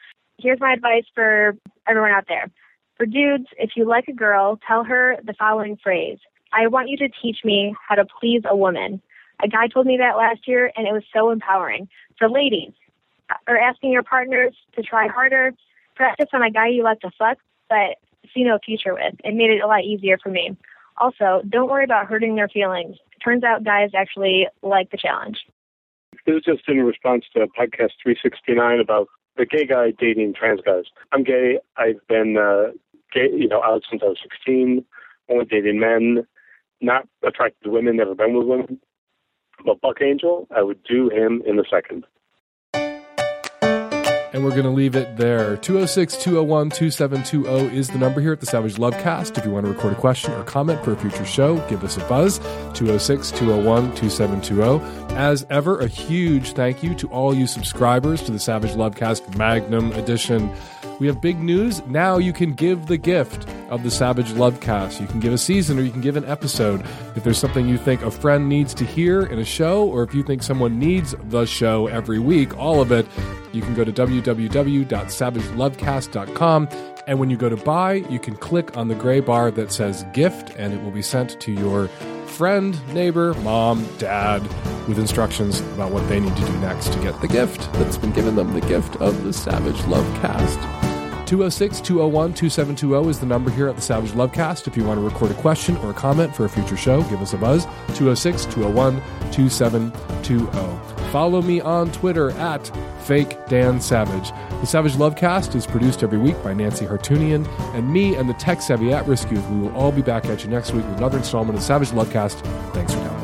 here's my advice for everyone out there. For dudes, if you like a girl, tell her the following phrase I want you to teach me how to please a woman. A guy told me that last year, and it was so empowering. For ladies, or asking your partners to try harder, practice on a guy you like to fuck, but see no future with. It made it a lot easier for me. Also, don't worry about hurting their feelings. It turns out guys actually like the challenge. This is just in response to podcast 369 about the gay guy dating trans guys. I'm gay. I've been uh, gay, you know, out since I was 16. Only dating men. Not attracted to women. Never been with women. But Buck Angel, I would do him in a second. And we're going to leave it there. 206 201 2720 is the number here at the Savage Lovecast. If you want to record a question or comment for a future show, give us a buzz. 206 201 2720. As ever, a huge thank you to all you subscribers to the Savage Lovecast Magnum Edition. We have big news. Now you can give the gift of the Savage Lovecast. You can give a season or you can give an episode. If there's something you think a friend needs to hear in a show, or if you think someone needs the show every week, all of it, you can go to www.savagelovecast.com. And when you go to buy, you can click on the gray bar that says gift, and it will be sent to your friend, neighbor, mom, dad, with instructions about what they need to do next to get the gift that's been given them the gift of the Savage Lovecast. 206 201 2720 is the number here at the Savage Lovecast. If you want to record a question or a comment for a future show, give us a buzz 206 201 2720. Follow me on Twitter at Fake Dan Savage. The Savage Lovecast is produced every week by Nancy Hartunian and me and the tech savvy at risk youth. We will all be back at you next week with another installment of Savage Lovecast. Thanks for coming.